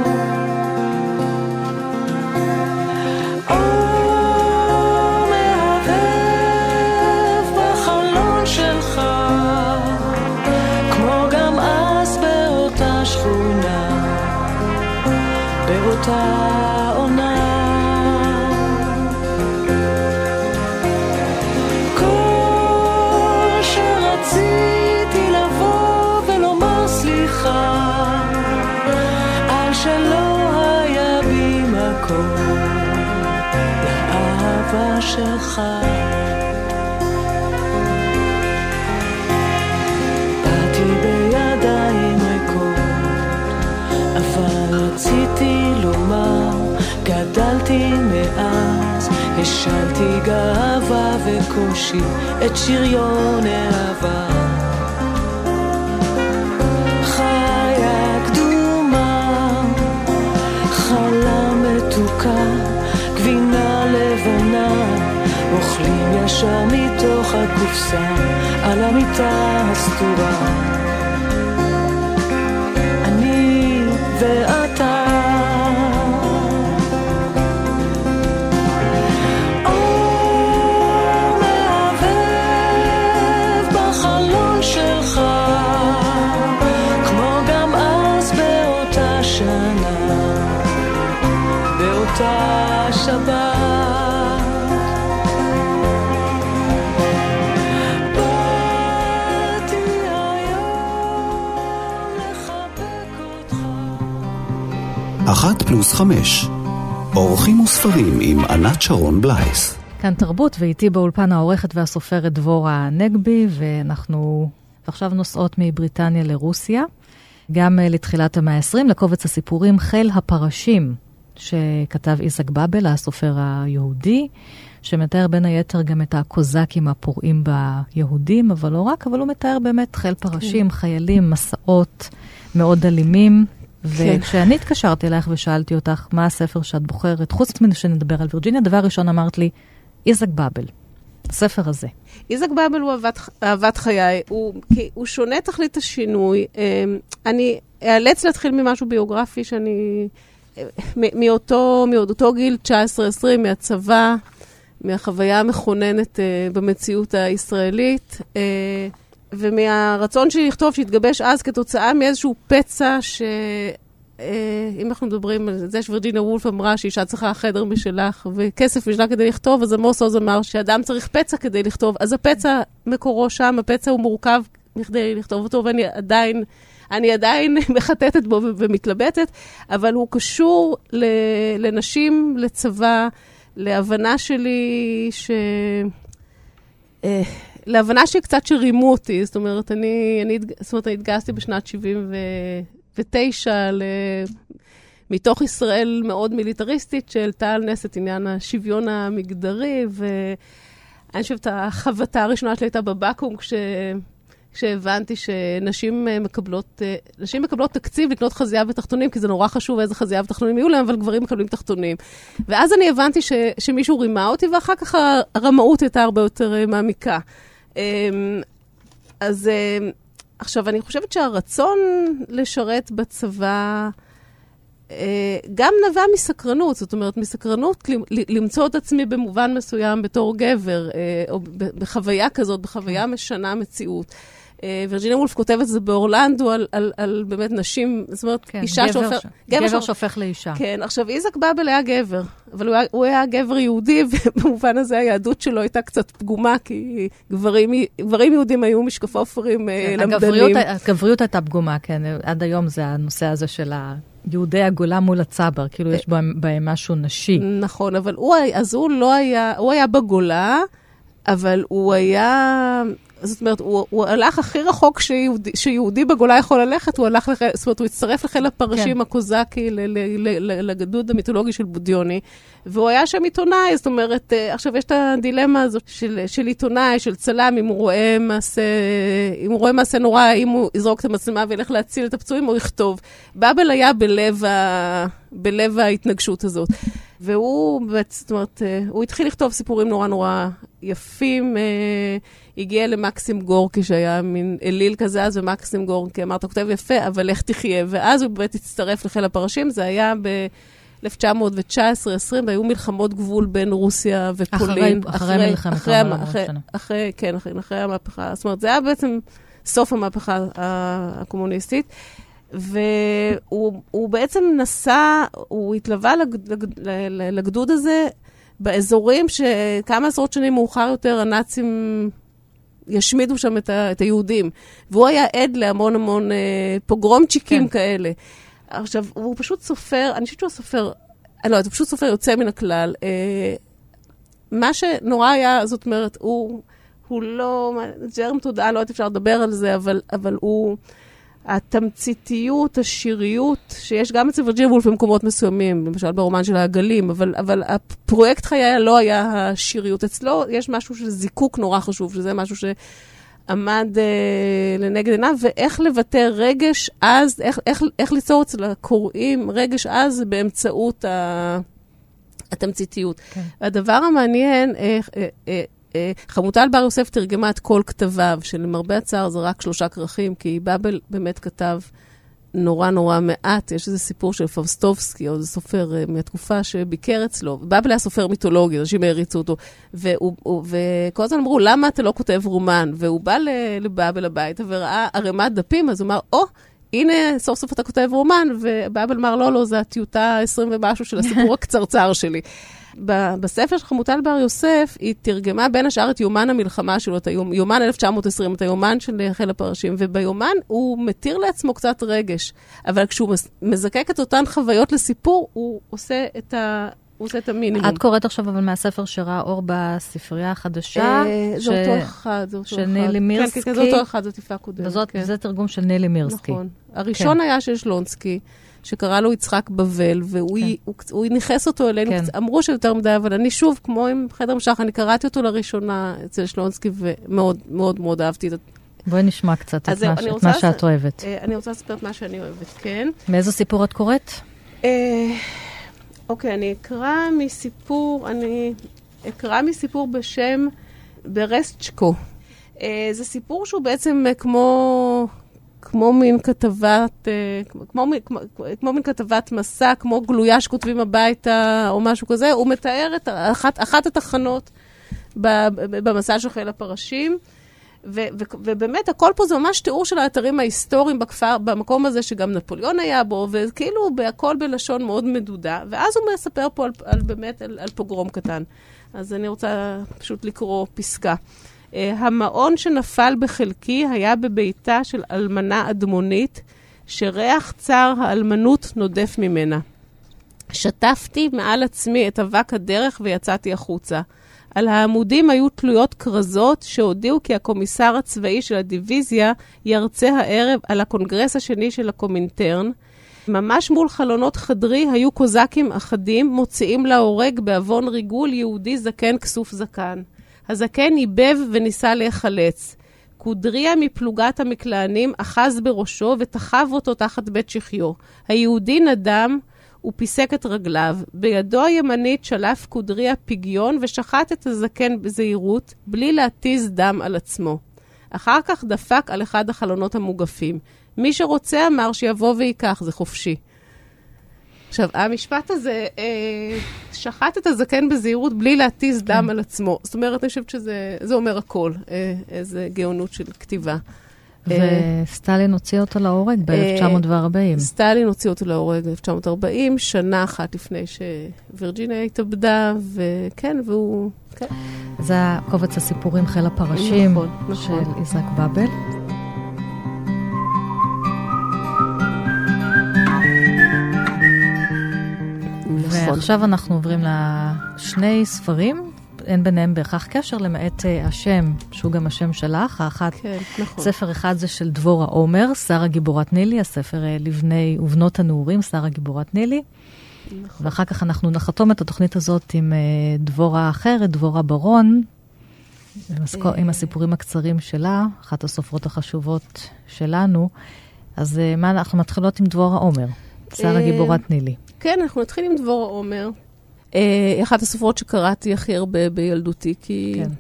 שלך. באתי בידיים ריקות, אבל רציתי לומר, גדלתי מאז, השלתי גאווה וקושי את שריון העבר. אוכלים ישר מתוך הקופסה על המיטה הסתורה. אני ואתה פלוס חמש. אורחים וספרים עם ענת שרון בלייס. כאן תרבות, ואיתי באולפן העורכת והסופרת דבורה נגבי, ואנחנו עכשיו נוסעות מבריטניה לרוסיה. גם uh, לתחילת המאה ה-20, לקובץ הסיפורים חיל הפרשים, שכתב איזק באבל, הסופר היהודי, שמתאר בין היתר גם את הקוזקים הפורעים ביהודים, אבל לא רק, אבל הוא מתאר באמת חיל פרשים, כן. חיילים, מסעות מאוד אלימים. כן. וכשאני התקשרתי אלייך ושאלתי אותך מה הספר שאת בוחרת, חוץ מזה שנדבר על וירג'יניה, דבר ראשון אמרת לי, איזק באבל. הספר הזה. איזק באבל הוא אהבת, אהבת חיי, הוא, הוא שונה תכלית השינוי. אמ, אני אאלץ להתחיל ממשהו ביוגרפי שאני, מאותו, מאותו גיל 19-20, מהצבא, מהחוויה המכוננת uh, במציאות הישראלית. Uh, ומהרצון שלי לכתוב שהתגבש אז כתוצאה מאיזשהו פצע ש... אה, אם אנחנו מדברים על זה שווירג'יניה וולף אמרה שאישה צריכה חדר משלך וכסף משלה כדי לכתוב, אז עמוס עוז אמר שאדם צריך פצע כדי לכתוב. אז הפצע מקורו שם, הפצע הוא מורכב מכדי לכתוב אותו, ואני עדיין, אני עדיין מחטטת בו ומתלבטת, אבל הוא קשור לנשים, לצבא, להבנה שלי ש... אה, להבנה שקצת שרימו אותי, זאת אומרת, אני, אני, זאת אומרת, אני התגייסתי בשנת 79 ל... מתוך ישראל מאוד מיליטריסטית, שהעלתה על נס את עניין השוויון המגדרי, ואני חושבת, החבטה הראשונה שלי הייתה בבקו"ם, כש... כשהבנתי שנשים מקבלות, נשים מקבלות תקציב לקנות חזייה ותחתונים, כי זה נורא חשוב איזה חזייה ותחתונים יהיו להם, אבל גברים מקבלים תחתונים. ואז אני הבנתי ש, שמישהו רימה אותי, ואחר כך הרמאות הייתה הרבה יותר מעמיקה. אמ, אז אמ, עכשיו, אני חושבת שהרצון לשרת בצבא אה, גם נבע מסקרנות, זאת אומרת, מסקרנות למצוא את עצמי במובן מסוים בתור גבר, אה, או בחוויה כזאת, בחוויה משנה מציאות. אה, וירג'יניה וולף כותבת את זה באורלנדו על, על, על באמת נשים, זאת אומרת, כן, אישה גבר שהופך... ש... גבר, גבר שהופך לאישה. כן, עכשיו איזק באבל היה גבר, אבל הוא היה, הוא היה גבר יהודי, ובמובן הזה היהדות שלו הייתה קצת פגומה, כי גברים, גברים יהודים היו משקפופרים אה, כן, למדנים. הגבריות הייתה פגומה, כן, עד היום זה הנושא הזה של ה... יהודי הגולה מול הצבר, כאילו יש בהם, בהם משהו נשי. נכון, אבל הוא, אז הוא לא היה, הוא היה בגולה, אבל הוא היה, זאת אומרת, הוא, הוא הלך הכי רחוק שיהודי, שיהודי בגולה יכול ללכת, הוא הלך, לח... זאת אומרת, הוא הצטרף לחיל הפרשים כן. הקוזקי, ל, ל, ל, ל, לגדוד המיתולוגי של בודיוני, והוא היה שם עיתונאי, זאת אומרת, אה, עכשיו יש את הדילמה הזאת של, של עיתונאי, של צלם, אם הוא רואה מעשה, אם הוא רואה מעשה נורא, אם הוא יזרוק את המצלמה וילך להציל את הפצועים, או יכתוב. באבל היה בלב, ה, בלב ההתנגשות הזאת. והוא, זאת אומרת, אה, הוא התחיל לכתוב סיפורים נורא נורא יפים. הגיע למקסים גורקי, שהיה מין אליל כזה אז, ומקסים גורקי אמר, אתה כותב יפה, אבל איך תחיה? ואז הוא באמת הצטרף לחיל הפרשים, זה היה ב... 1919-20, והיו מלחמות גבול בין רוסיה ופולין. אחרי, אחרי, אחרי מלחמת העולם הראשונה. אחרי, כן, אחרי, אחרי המהפכה. זאת אומרת, זה היה בעצם סוף המהפכה הקומוניסטית. והוא בעצם נסע, הוא התלווה לגד, לגדוד הזה באזורים שכמה עשרות שנים מאוחר יותר הנאצים ישמידו שם את, ה, את היהודים. והוא היה עד להמון המון אה, פוגרומצ'יקים כן. כאלה. עכשיו, הוא פשוט סופר, אני חושבת שהוא סופר, אני לא הוא פשוט סופר יוצא מן הכלל. אה, מה שנורא היה, זאת אומרת, הוא, הוא לא, ג'רם תודעה, לא יודעת אפשר לדבר על זה, אבל, אבל הוא... התמציתיות, השיריות, שיש גם אצל וירג'יניה וולף במקומות מסוימים, למשל ברומן של העגלים, אבל, אבל הפרויקט חיי לא היה השיריות. אצלו יש משהו של זיקוק נורא חשוב, שזה משהו שעמד אה, לנגד עיניו, ואיך לבטא רגש עז, איך, איך, איך ליצור אצל הקוראים רגש עז באמצעות ה... התמציתיות. כן. הדבר המעניין, אה, אה, אה, חמוטל בר יוסף תרגמה את כל כתביו, שלמרבה הצער זה רק שלושה כרכים, כי באבל באמת כתב נורא נורא מעט. יש איזה סיפור של פאוסטובסקי, או איזה סופר אה, מהתקופה שביקר אצלו. באבל היה סופר מיתולוגי, אנשים העריצו אותו. וכל הזמן אמרו, למה אתה לא כותב רומן? והוא בא לבאבל הביתה וראה ערימת דפים, אז הוא אמר, או, או, הנה, סוף סוף אתה כותב רומן, ובאבל אמר, לא, לא, זו הטיוטה ה-20 ומשהו של הסיפור הקצרצר שלי. בספר של חמוטל בר יוסף, היא תרגמה בין השאר את יומן המלחמה שלו, את היומן 1920, את היומן של חיל הפרשים, וביומן הוא מתיר לעצמו קצת רגש, אבל כשהוא מזקק את אותן חוויות לסיפור, הוא עושה את ה... הוא עושה את המינימום. את קוראת עכשיו אבל מהספר שראה אור בספרייה החדשה. אה, זה אותו אחד, זה אותו אחד. של נילי מירסקי. כן, כן, זה אותו אחד, זו טיפה קודמת. וזה תרגום של נילי מירסקי. נכון. הראשון כן. היה של שלונסקי. שקרא לו יצחק בבל, והוא כן. ניכס אותו אלינו, כן. אמרו שיותר מדי, אבל אני שוב, כמו עם חדר משך, אני קראתי אותו לראשונה אצל שלונסקי, ומאוד מאוד מאוד אהבתי את בואי נשמע קצת את, מה, את מה שאת אוהבת. אה, אני רוצה לספר את מה שאני אוהבת, כן. מאיזה סיפור את קוראת? אה, אוקיי, אני אקרא מסיפור, אני אקרא מסיפור בשם ברסצ'קו. אה, זה סיפור שהוא בעצם כמו כמו מין כתבת, אה, כמו, כמו, כמו מין כתבת מסע, כמו גלויה שכותבים הביתה או משהו כזה, הוא מתאר את אחת, אחת התחנות במסע של חיל הפרשים. ו- ובאמת, הכל פה זה ממש תיאור של האתרים ההיסטוריים בכפר, במקום הזה שגם נפוליאון היה בו, וכאילו הכל בלשון מאוד מדודה. ואז הוא מספר פה על, על באמת, על, על פוגרום קטן. אז אני רוצה פשוט לקרוא פסקה. אה, המעון שנפל בחלקי היה בביתה של אלמנה אדמונית, שריח צער האלמנות נודף ממנה. שטפתי מעל עצמי את אבק הדרך ויצאתי החוצה. על העמודים היו תלויות כרזות שהודיעו כי הקומיסר הצבאי של הדיוויזיה ירצה הערב על הקונגרס השני של הקומינטרן. ממש מול חלונות חדרי היו קוזקים אחדים מוציאים להורג בעוון ריגול יהודי זקן כסוף זקן. הזקן איבב וניסה להיחלץ. קודריה מפלוגת המקלענים אחז בראשו ותחב אותו תחת בית שחיו. היהודי נדם ופיסק את רגליו. בידו הימנית שלף קודריה פגיון ושחט את הזקן בזהירות, בלי להתיז דם על עצמו. אחר כך דפק על אחד החלונות המוגפים. מי שרוצה אמר שיבוא וייקח, זה חופשי. עכשיו, המשפט הזה אה, שחט את הזקן בזהירות בלי להתיז דם כן. על עצמו. זאת אומרת, אני חושבת שזה אומר הכל, אה, איזה גאונות של כתיבה. אה, וסטלין הוציא אותו להורג ב-1940. סטלין הוציא אותו להורג ב-1940, שנה אחת לפני שווירג'יניה התאבדה, וכן, והוא... כן. זה הקובץ הסיפורים חיל הפרשים נכון, נכון. של איזק באבל. נכון. ועכשיו אנחנו עוברים לשני ספרים, אין ביניהם בהכרח קשר, למעט uh, השם, שהוא גם השם שלך. האחת, כן, נכון. ספר אחד זה של דבורה עומר, שרה גיבורת נילי, הספר uh, לבני ובנות הנעורים, שרה גיבורת נילי. נכון. ואחר כך אנחנו נחתום את התוכנית הזאת עם uh, דבורה אחרת, דבורה ברון, עם, עם הסיפורים הקצרים שלה, אחת הסופרות החשובות שלנו. אז uh, מה, אנחנו מתחילות עם דבורה עומר, שרה גיבורת נילי. כן, אנחנו נתחיל עם דבורה עומר. אה, אחת הסופרות שקראתי הכי הרבה בילדותי, כי... כן.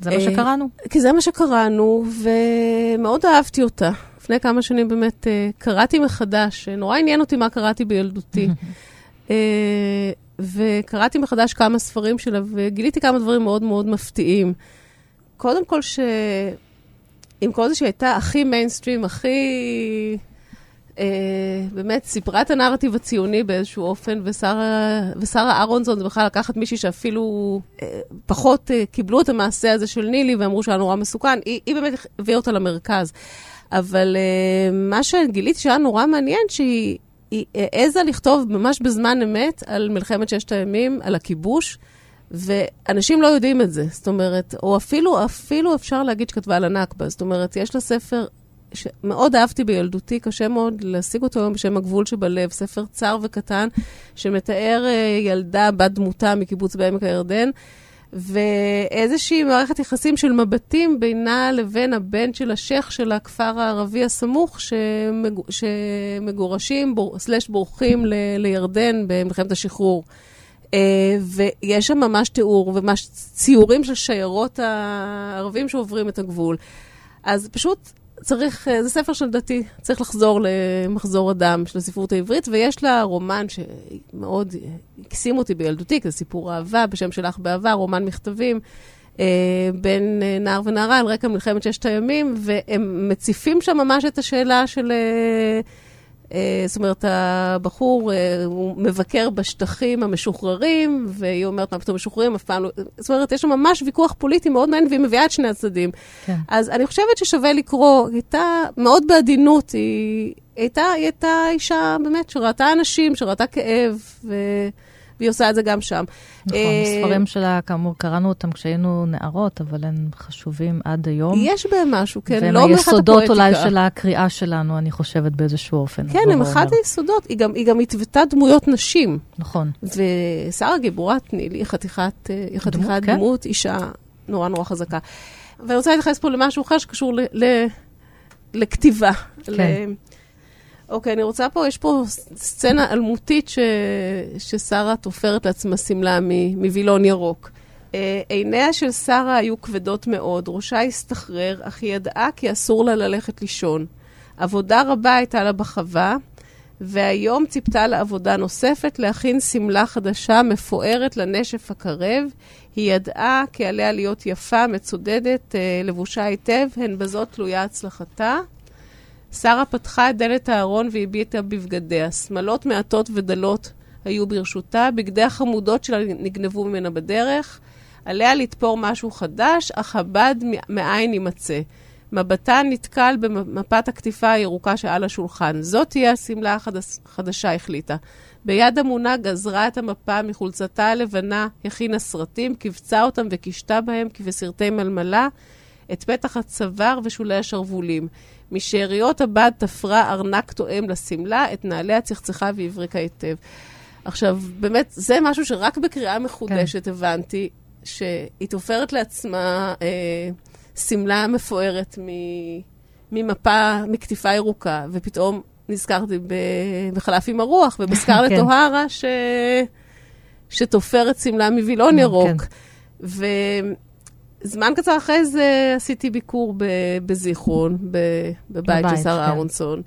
זה מה שקראנו. כי זה מה שקראנו, ומאוד אהבתי אותה. לפני כמה שנים באמת אה, קראתי מחדש, נורא עניין אותי מה קראתי בילדותי. אה, וקראתי מחדש כמה ספרים שלה, וגיליתי כמה דברים מאוד מאוד מפתיעים. קודם כל, ש... עם כל זה שהייתה הכי מיינסטרים, הכי אה, באמת סיפרה את הנרטיב הציוני באיזשהו אופן, ושרה, אהרונסון זה בכלל לקחת מישהי שאפילו אה, פחות אה, קיבלו את המעשה הזה של נילי ואמרו שהיה נורא מסוכן, היא, היא באמת הביאה אותה למרכז. אבל אה, מה שגיליתי שהיה נורא מעניין, שהיא העזה לכתוב ממש בזמן אמת על מלחמת ששת הימים, על הכיבוש. ואנשים לא יודעים את זה, זאת אומרת, או אפילו, אפילו אפשר להגיד שכתבה על הנכבה, זאת אומרת, יש לה ספר שמאוד אהבתי בילדותי, קשה מאוד להשיג אותו היום בשם הגבול שבלב, ספר צר וקטן, שמתאר אה, ילדה בת דמותה מקיבוץ בעמק הירדן. ואיזושהי מערכת יחסים של מבטים בינה לבין הבן של השייח של הכפר הערבי הסמוך, שמג... שמגורשים, בור... סלש בורחים ל... לירדן במלחמת השחרור. Uh, ויש שם ממש תיאור וממש ציורים של שיירות הערבים שעוברים את הגבול. אז פשוט צריך, אה, זה ספר של דתי, צריך לחזור למחזור הדם של הספרות העברית, ויש לה רומן שמאוד הקסים אותי בילדותי, זה סיפור אהבה בשם שלך באהבה, רומן מכתבים. אה, בין אה, נער ונערה על רקע מלחמת ששת הימים, והם מציפים שם ממש את השאלה של אה, זאת אומרת, הבחור, אה, הוא מבקר בשטחים המשוחררים, והיא אומרת, מה פתאום משוחררים? אף פעם לא... זאת אומרת, יש שם ממש ויכוח פוליטי מאוד מעניין, והיא מביאה את שני הצדדים. כן. אז אני חושבת ששווה לקרוא, היא הייתה מאוד בעדינות, היא הייתה, היא הייתה אישה באמת שראתה אנשים, שראתה כאב, ו... והיא עושה את זה גם שם. נכון, אה, הספרים שלה, כאמור, קראנו אותם כשהיינו נערות, אבל הם חשובים עד היום. יש בהם משהו, כן, לא מעט הפואטיקה. והם היסודות אולי של הקריאה שלנו, אני חושבת, באיזשהו אופן. כן, הם אחד היסודות. היא גם, היא גם התוותה דמויות נשים. נכון. ושרה גיבורת נילי היא חתיכת, אה, היא חתיכת דמות, כן? דמות, אישה נורא נורא חזקה. ואני רוצה להתייחס פה למשהו אחר שקשור ל... ל לכתיבה. כן. ל... אוקיי, אני רוצה פה, יש פה סצנה אלמותית ש... ששרה תופרת לעצמה שמלה מווילון ירוק. אה, עיניה של שרה היו כבדות מאוד, ראשה הסתחרר, אך היא ידעה כי אסור לה ללכת לישון. עבודה רבה הייתה לה בחווה, והיום ציפתה לעבודה נוספת להכין שמלה חדשה מפוארת לנשף הקרב. היא ידעה כי עליה להיות יפה, מצודדת, אה, לבושה היטב, הן בזאת תלויה הצלחתה. שרה פתחה את דלת הארון והביטה בבגדיה. שמלות מעטות ודלות היו ברשותה, בגדי החמודות שלה נגנבו ממנה בדרך. עליה לתפור משהו חדש, אך הבד מאין יימצא. מבטה נתקל במפת הקטיפה הירוקה שעל השולחן. זאת תהיה השמלה החדשה, החליטה. ביד אמונה גזרה את המפה מחולצתה הלבנה, הכינה סרטים, קיבצה אותם וקישתה בהם כבסרטי מלמלה, את פתח הצוואר ושולי השרוולים. משאריות הבד תפרה ארנק תואם לשמלה, את נעליה צחצחה והבריקה היטב. עכשיו, באמת, זה משהו שרק בקריאה מחודשת כן. הבנתי, שהיא תופרת לעצמה אה, שמלה מפוארת מ, ממפה, מקטיפה ירוקה, ופתאום נזכרתי ב, בחלף עם הרוח ובסקרלט כן. אוהרה, ש, שתופרת שמלה מווילון כן. ירוק. ו... זמן קצר אחרי זה עשיתי ביקור בזיכרון, בבית של שרה כן. אהרונסון.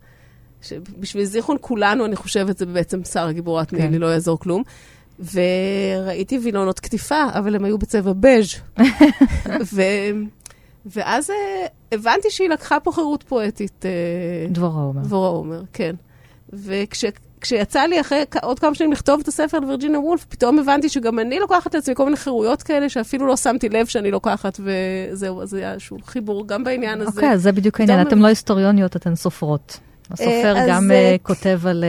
בשביל זיכרון כולנו, אני חושבת, זה בעצם שרה גיבורת כן. נילי, לא יעזור כלום. וראיתי וילונות קטיפה, אבל הם היו בצבע בז'. ו... ואז uh, הבנתי שהיא לקחה פה חירות פואטית. Uh, דבורה עומר. דבורה עומר, כן. וכש... כשיצא לי אחרי עוד כמה שנים לכתוב את הספר על וירג'יניה וולף, פתאום הבנתי שגם אני לוקחת לעצמי כל מיני חירויות כאלה, שאפילו לא שמתי לב שאני לוקחת, וזהו, אז היה איזשהו חיבור גם בעניין הזה. אוקיי, אז זה בדיוק העניין, אתן לא היסטוריוניות, אתן סופרות. הסופר אה, גם אה, כותב על...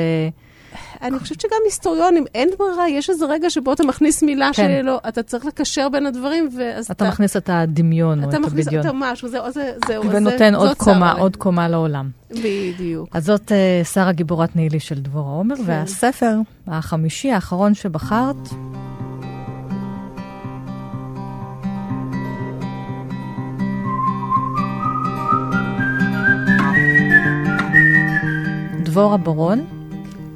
אה, אני חושבת שגם היסטוריונים, אין ברירה, יש איזה רגע שבו אתה מכניס מילה כן. שלא, אתה צריך לקשר בין הדברים, ואז אתה... אתה מכניס את הדמיון או את הבדיון. אתה מכניס את משהו, זהו, זה, זהו. ונותן עוד קומה, עוד קומה לעולם. בדיוק. אז זאת uh, שרה גיבורת נילי של דבורה עומר, כן. והספר החמישי, האחרון שבחרת, דבורה בורון,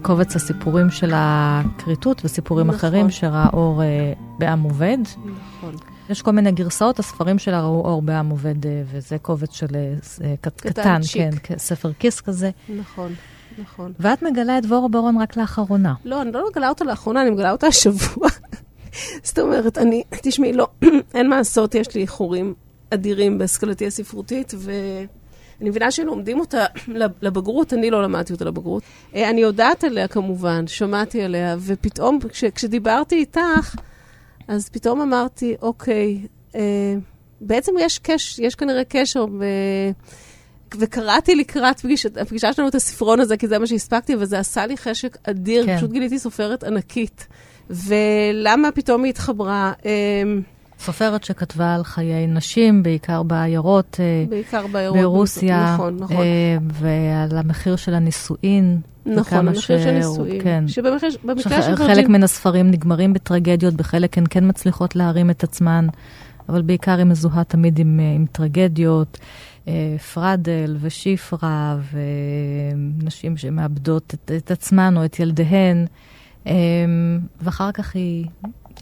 קובץ הסיפורים של הכריתות וסיפורים נכון. אחרים שראה אור אה, בעם עובד. נכון. יש כל מיני גרסאות, הספרים שלה ראו אור בעם עובד, אה, וזה קובץ של אה, אה קטן, קטן כן, ספר כיס כזה. נכון. נכון. ואת מגלה את דבורה ברון רק לאחרונה. לא, אני לא מגלה אותה לאחרונה, אני מגלה אותה השבוע. זאת אומרת, אני, תשמעי, לא, אין מה לעשות, יש לי איחורים אדירים בהשכלתי הספרותית, ו... אני מבינה שלומדים אותה לבגרות, אני לא למדתי אותה לבגרות. אה, אני יודעת עליה כמובן, שמעתי עליה, ופתאום כש, כשדיברתי איתך, אז פתאום אמרתי, אוקיי, אה, בעצם יש, קש, יש כנראה קשר ב... וקראתי לקראת פגיש, הפגישה שלנו את הספרון הזה, כי זה מה שהספקתי, וזה עשה לי חשק אדיר, כן. פשוט גיליתי סופרת ענקית. ולמה פתאום היא התחברה? אמ, סופרת שכתבה על חיי נשים, בעיקר בעיירות, אה, בעיקר בעיירות ברוסיה, נכון, נכון. אה, ועל המחיר של הנישואין. נכון, המחיר של שהוא- נישואים. כן. שבמקרה במקרה של חלק וירג'ין... מן הספרים נגמרים בטרגדיות, בחלק הן כן מצליחות להרים את עצמן, אבל בעיקר היא מזוהה תמיד עם, אה, עם טרגדיות. פרדל ושיפרה ונשים שמאבדות את, את עצמן או את ילדיהן. ואחר כך היא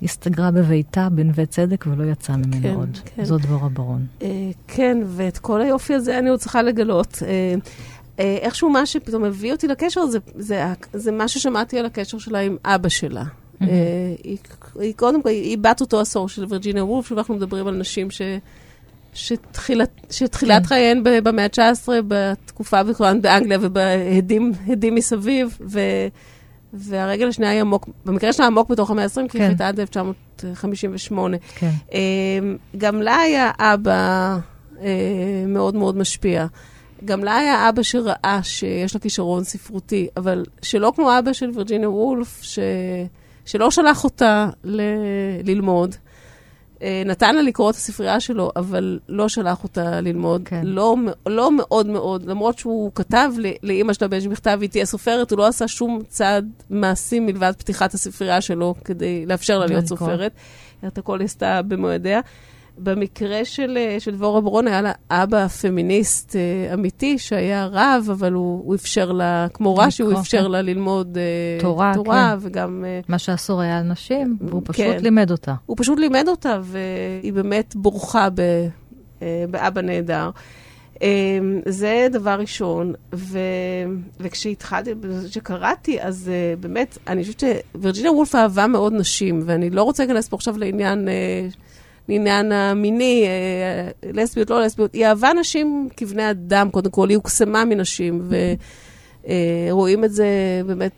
הסתגרה בביתה בנווה צדק ולא יצאה ממנו כן, עוד. כן. זו דבורה ברון. אה, כן, ואת כל היופי הזה אני עוד צריכה לגלות. אה, אה, איכשהו מה שפתאום הביא אותי לקשר זה, זה, זה מה ששמעתי על הקשר שלה עם אבא שלה. אה, היא, היא קודם כל, היא בת אותו עשור של וירג'יניה וולף, שוב אנחנו מדברים על נשים ש, שתחילת, שתחילת כן. חייהן במאה ה-19, בתקופה בכלל באנגליה ובהדים הדים מסביב, ו, והרגל השנייה היא עמוק, במקרה שלה עמוק בתוך המאה ה-20, כי היא כן. הייתה עד 1958. כן. אמ, גם לה היה אבא אה, מאוד מאוד משפיע. גם לה היה אבא שראה שיש לה כישרון ספרותי, אבל שלא כמו אבא של וירג'יניה וולף, ש... שלא שלח אותה ל... ללמוד. אה, נתן לה לקרוא את הספרייה שלו, אבל לא שלח אותה ללמוד. כן. לא, לא מאוד מאוד, למרות שהוא כתב לאימא שלה באיזשהו מכתב, היא תהיה סופרת, הוא לא עשה שום צעד מעשי מלבד פתיחת הספרייה שלו כדי לאפשר לה להיות. סופרת. את הכל עשתה במועדיה. במקרה של, אה, של דבורה ברון, היה לה אבא פמיניסט אה, אמיתי, שהיה רב, אבל הוא, הוא אפשר לה, כמו רש"י, הוא לקרוא, אפשר כן. לה ללמוד אה, תורה, תורה וגם... אה, מה שאסור היה על נשים, והוא פשוט כן. לימד אותה. הוא פשוט לימד אותה, והיא באמת בורחה ב, באבא נהדר. זה דבר ראשון, ו, וכשהתחלתי, כשקראתי, אז באמת, אני חושבת שווירג'יניה וולף אהבה מאוד נשים, ואני לא רוצה להיכנס פה עכשיו לעניין, אה, לעניין המיני, אה, לסביות, לא לסביות, היא אהבה נשים כבני אדם, קודם כל, היא הוקסמה מנשים, ורואים את זה באמת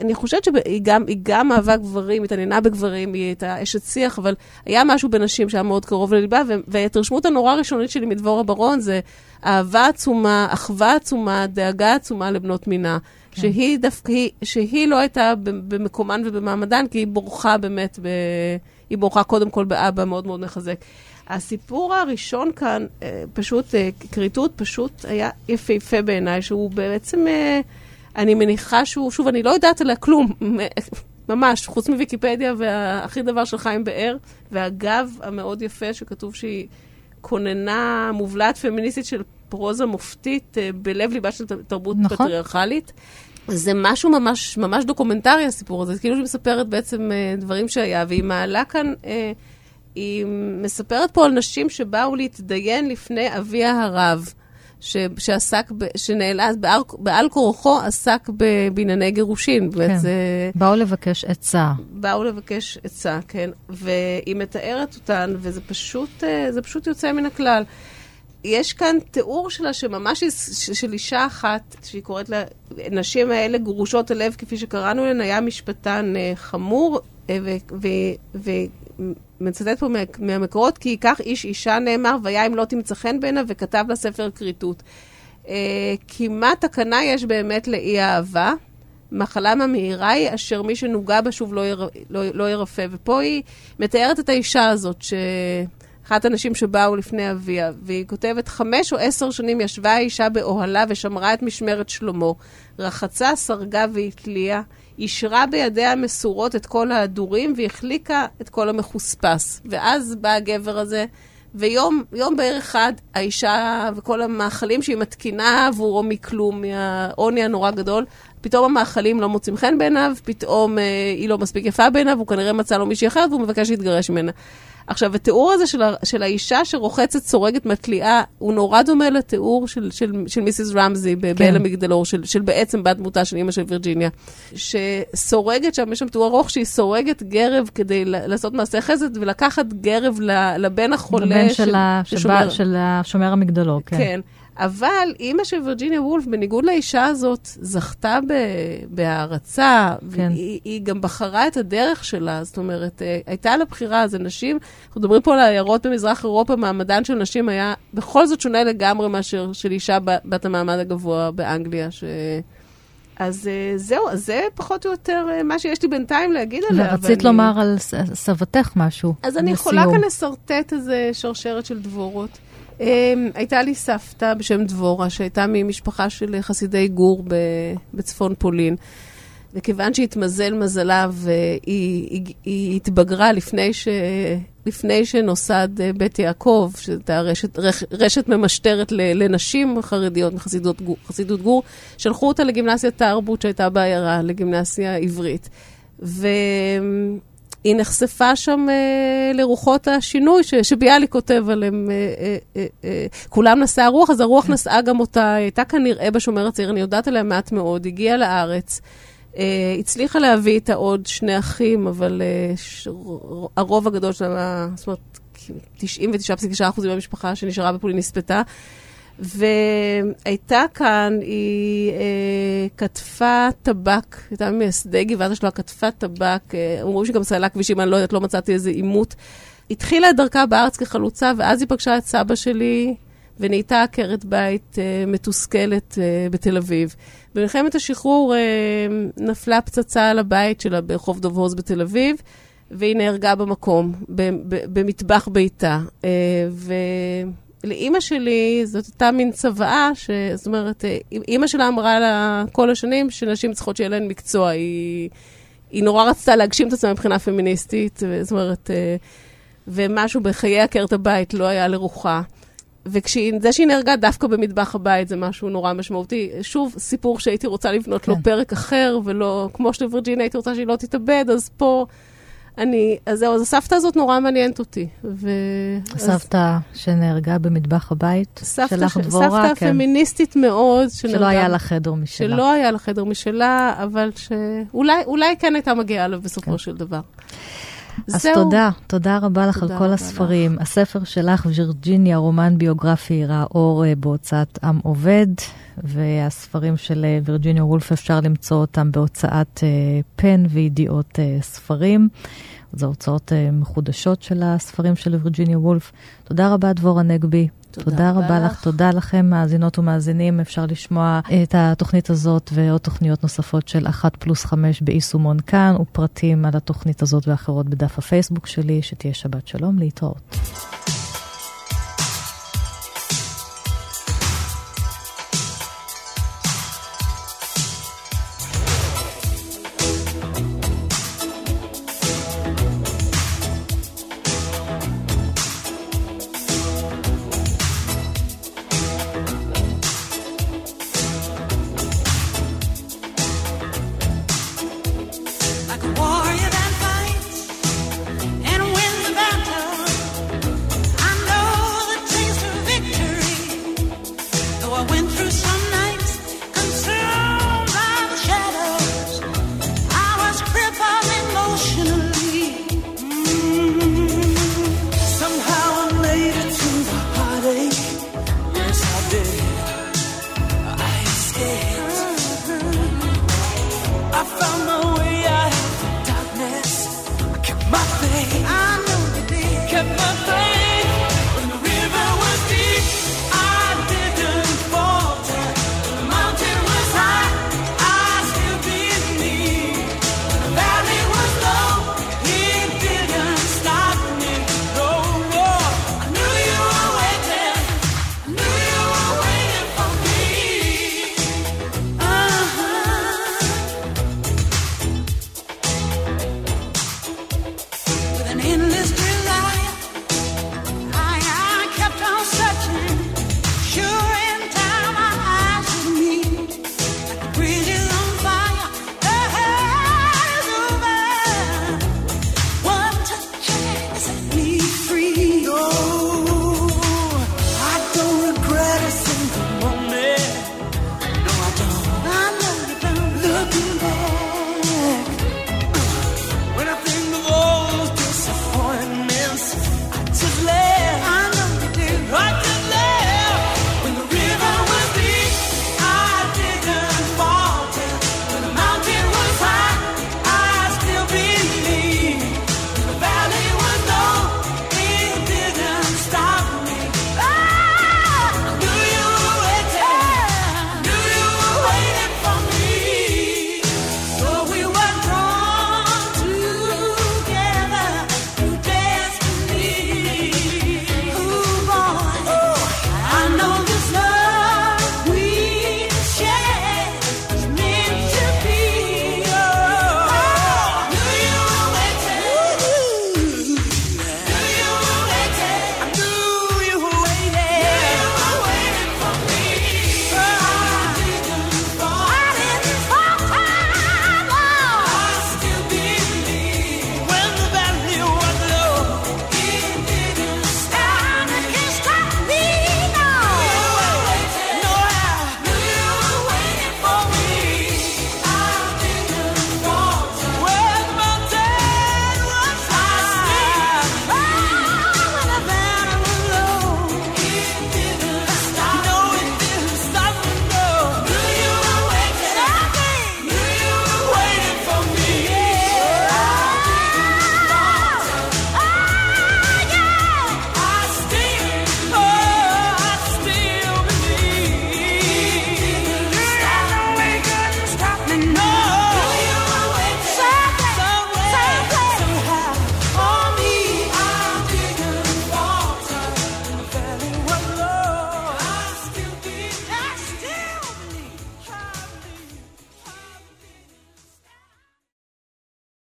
אני חושבת שהיא גם, גם אהבה גברים, התעניינה בגברים, היא הייתה אשת שיח, אבל היה משהו בנשים שהיה מאוד קרוב לליבה, וההתרשמות הנורא ראשונית שלי מדבורה ברון זה אהבה עצומה, אחווה עצומה, דאגה עצומה לבנות מינה. כן. שהיא דווקא, היא- שהיא לא הייתה במקומן ובמעמדן, כי היא בורחה באמת, ב, היא בורחה קודם כל באבא מאוד מאוד מחזק. הסיפור הראשון כאן, אה, פשוט, אה, כריתות, פשוט היה יפהפה בעיניי, שהוא בעצם... אה, אני מניחה שהוא, שוב, אני לא יודעת עליה כלום, ממש, חוץ מוויקיפדיה והכי דבר של חיים באר, והגב המאוד יפה שכתוב שהיא כוננה מובלעת פמיניסטית של פרוזה מופתית בלב ליבה של תרבות נכון. פטריארכלית. זה משהו ממש, ממש דוקומנטרי, הסיפור הזה. כאילו שהיא מספרת בעצם אה, דברים שהיה, והיא מעלה כאן, אה, היא מספרת פה על נשים שבאו להתדיין לפני אביה הרב. ש, שעסק, ב, שנאלץ, בעל, בעל כורחו עסק בענייני גירושין. כן. וזה, באו לבקש עצה. באו לבקש עצה, כן. והיא מתארת אותן, וזה פשוט, אה, פשוט יוצא מן הכלל. יש כאן תיאור שלה שממש ש- של אישה אחת, שהיא קוראת לה, נשים האלה גרושות הלב, כפי שקראנו להן, היה משפטן אה, חמור, אה, ומצטט פה מה- מהמקורות, כי ייקח איש אישה נאמר, והיה אם לא תמצא חן בעיניו, וכתב לה ספר כריתות. אה, כמעט תקנה יש באמת לאי אהבה. מחלה ממאירה היא אשר מי שנוגע בה שוב לא, יר, לא, לא ירפא. ופה היא מתארת את האישה הזאת, שאחת הנשים שבאו לפני אביה, והיא כותבת, חמש או עשר שנים ישבה האישה באוהלה ושמרה את משמרת שלמה. רחצה, סרגה והתליה, אישרה בידיה המסורות את כל ההדורים והחליקה את כל המחוספס. ואז בא הגבר הזה, ויום יום בערך אחד, האישה וכל המאכלים שהיא מתקינה עבורו מכלום, מהעוני הנורא גדול, פתאום המאכלים לא מוצאים חן בעיניו, פתאום אה, היא לא מספיק יפה בעיניו, הוא כנראה מצא לו מישהי אחרת והוא מבקש להתגרש ממנה. עכשיו, התיאור הזה של, ה, של האישה שרוחצת, סורגת, מתליעה, הוא נורא דומה לתיאור של, של, של מיסיס רמזי כן. באל המגדלור, של, של בעצם בת דמותה של אימא של וירג'יניה, שסורגת שם, יש שם תיאור ארוך שהיא סורגת גרב כדי לעשות מעשה חסד ולקחת גרב לבן החולה הבן של, ה- ששומר- שבא- של השומר המגדלור, כן. כן. אבל אימא של וירג'יניה וולף, בניגוד לאישה הזאת, זכתה בהערצה, כן. והיא היא גם בחרה את הדרך שלה, זאת אומרת, אה, הייתה לה בחירה, זה נשים, אנחנו מדברים פה על העיירות במזרח אירופה, מעמדן של נשים היה בכל זאת שונה לגמרי מאשר של אישה בת המעמד הגבוה באנגליה, ש... אז uh, זהו, אז זה פחות או יותר uh, מה שיש לי בינתיים להגיד עליה. ורצית ואני... לומר על סבתך משהו. אז אני יכולה כאן לשרטט איזה שרשרת של דבורות. Um, הייתה לי סבתא בשם דבורה, שהייתה ממשפחה של חסידי גור בצפון פולין. וכיוון שהתמזל מזלה והיא היא, היא התבגרה לפני, ש, לפני שנוסד אה, בית יעקב, שהייתה רשת, רשת ממשטרת לנשים חרדיות מחסידות גור, גור, שלחו אותה לגימנסיה תרבות שהייתה בעיירה, לגימנסיה עברית. והיא נחשפה שם uh, לרוחות השינוי ש, שביאליק כותב עליהם, uh, uh, uh, uh, כולם נשאה הרוח, אז הרוח נשאה גם אותה, היא הייתה כנראה בשומר הצעיר, אני יודעת עליה מעט מאוד, הגיעה לארץ. Uh, הצליחה להביא איתה עוד שני אחים, אבל uh, ש... הרוב הגדול שלה, זאת אומרת, 99.9% מהמשפחה שנשארה בפולין נספתה. והייתה כאן, היא uh, כתבה טבק, הייתה ממייסדי גבעת השלואה, כתבה טבק, uh, אמרו שגם סללה כבישים, אני לא יודעת, לא מצאתי איזה עימות. התחילה את דרכה בארץ כחלוצה, ואז היא פגשה את סבא שלי, ונהייתה עקרת בית uh, מתוסכלת uh, בתל אביב. במלחמת השחרור uh, נפלה פצצה על הבית שלה ברחוב דוב הוז בתל אביב, והיא נהרגה במקום, במטבח ביתה. Uh, ולאימא שלי זאת הייתה מין צוואה, ש... זאת אומרת, אימא שלה אמרה לה כל השנים שנשים צריכות שיהיה להן מקצוע. היא, היא נורא רצתה להגשים את עצמה מבחינה פמיניסטית, זאת אומרת, ומשהו בחיי עקרת הבית לא היה לרוחה. וזה שהיא נהרגה דווקא במטבח הבית זה משהו נורא משמעותי. שוב, סיפור שהייתי רוצה לבנות כן. לו פרק אחר, ולא, כמו שלווירג'יניה הייתי רוצה שהיא לא תתאבד, אז פה אני, אז זהו, אז הסבתא הזאת נורא מעניינת אותי. ו... הסבתא אז... שנהרגה במטבח הבית, סבתא שלך ש... דבורה, סבתא כן. פמיניסטית מאוד. שנהרגה, שלא היה לה חדר משלה. שלא היה לה חדר משלה, אבל שאולי כן הייתה מגיעה אליו בסופו כן. של דבר. אז זהו. תודה, תודה רבה לך תודה על כל הספרים. לך. הספר שלך, וירג'יניה, רומן ביוגרפי, ראה אור אה, בהוצאת עם עובד, והספרים של אה, וירג'יניה וולף, אפשר למצוא אותם בהוצאת אה, פן וידיעות ספרים. זה הוצאות מחודשות של הספרים של וירג'יניה וולף. תודה רבה, דבורה נגבי. תודה, תודה רבה לך. לך. תודה לכם, מאזינות ומאזינים. אפשר לשמוע את התוכנית הזאת ועוד תוכניות נוספות של אחת פלוס חמש ביישומון כאן, ופרטים על התוכנית הזאת ואחרות בדף הפייסבוק שלי. שתהיה שבת שלום, להתראות.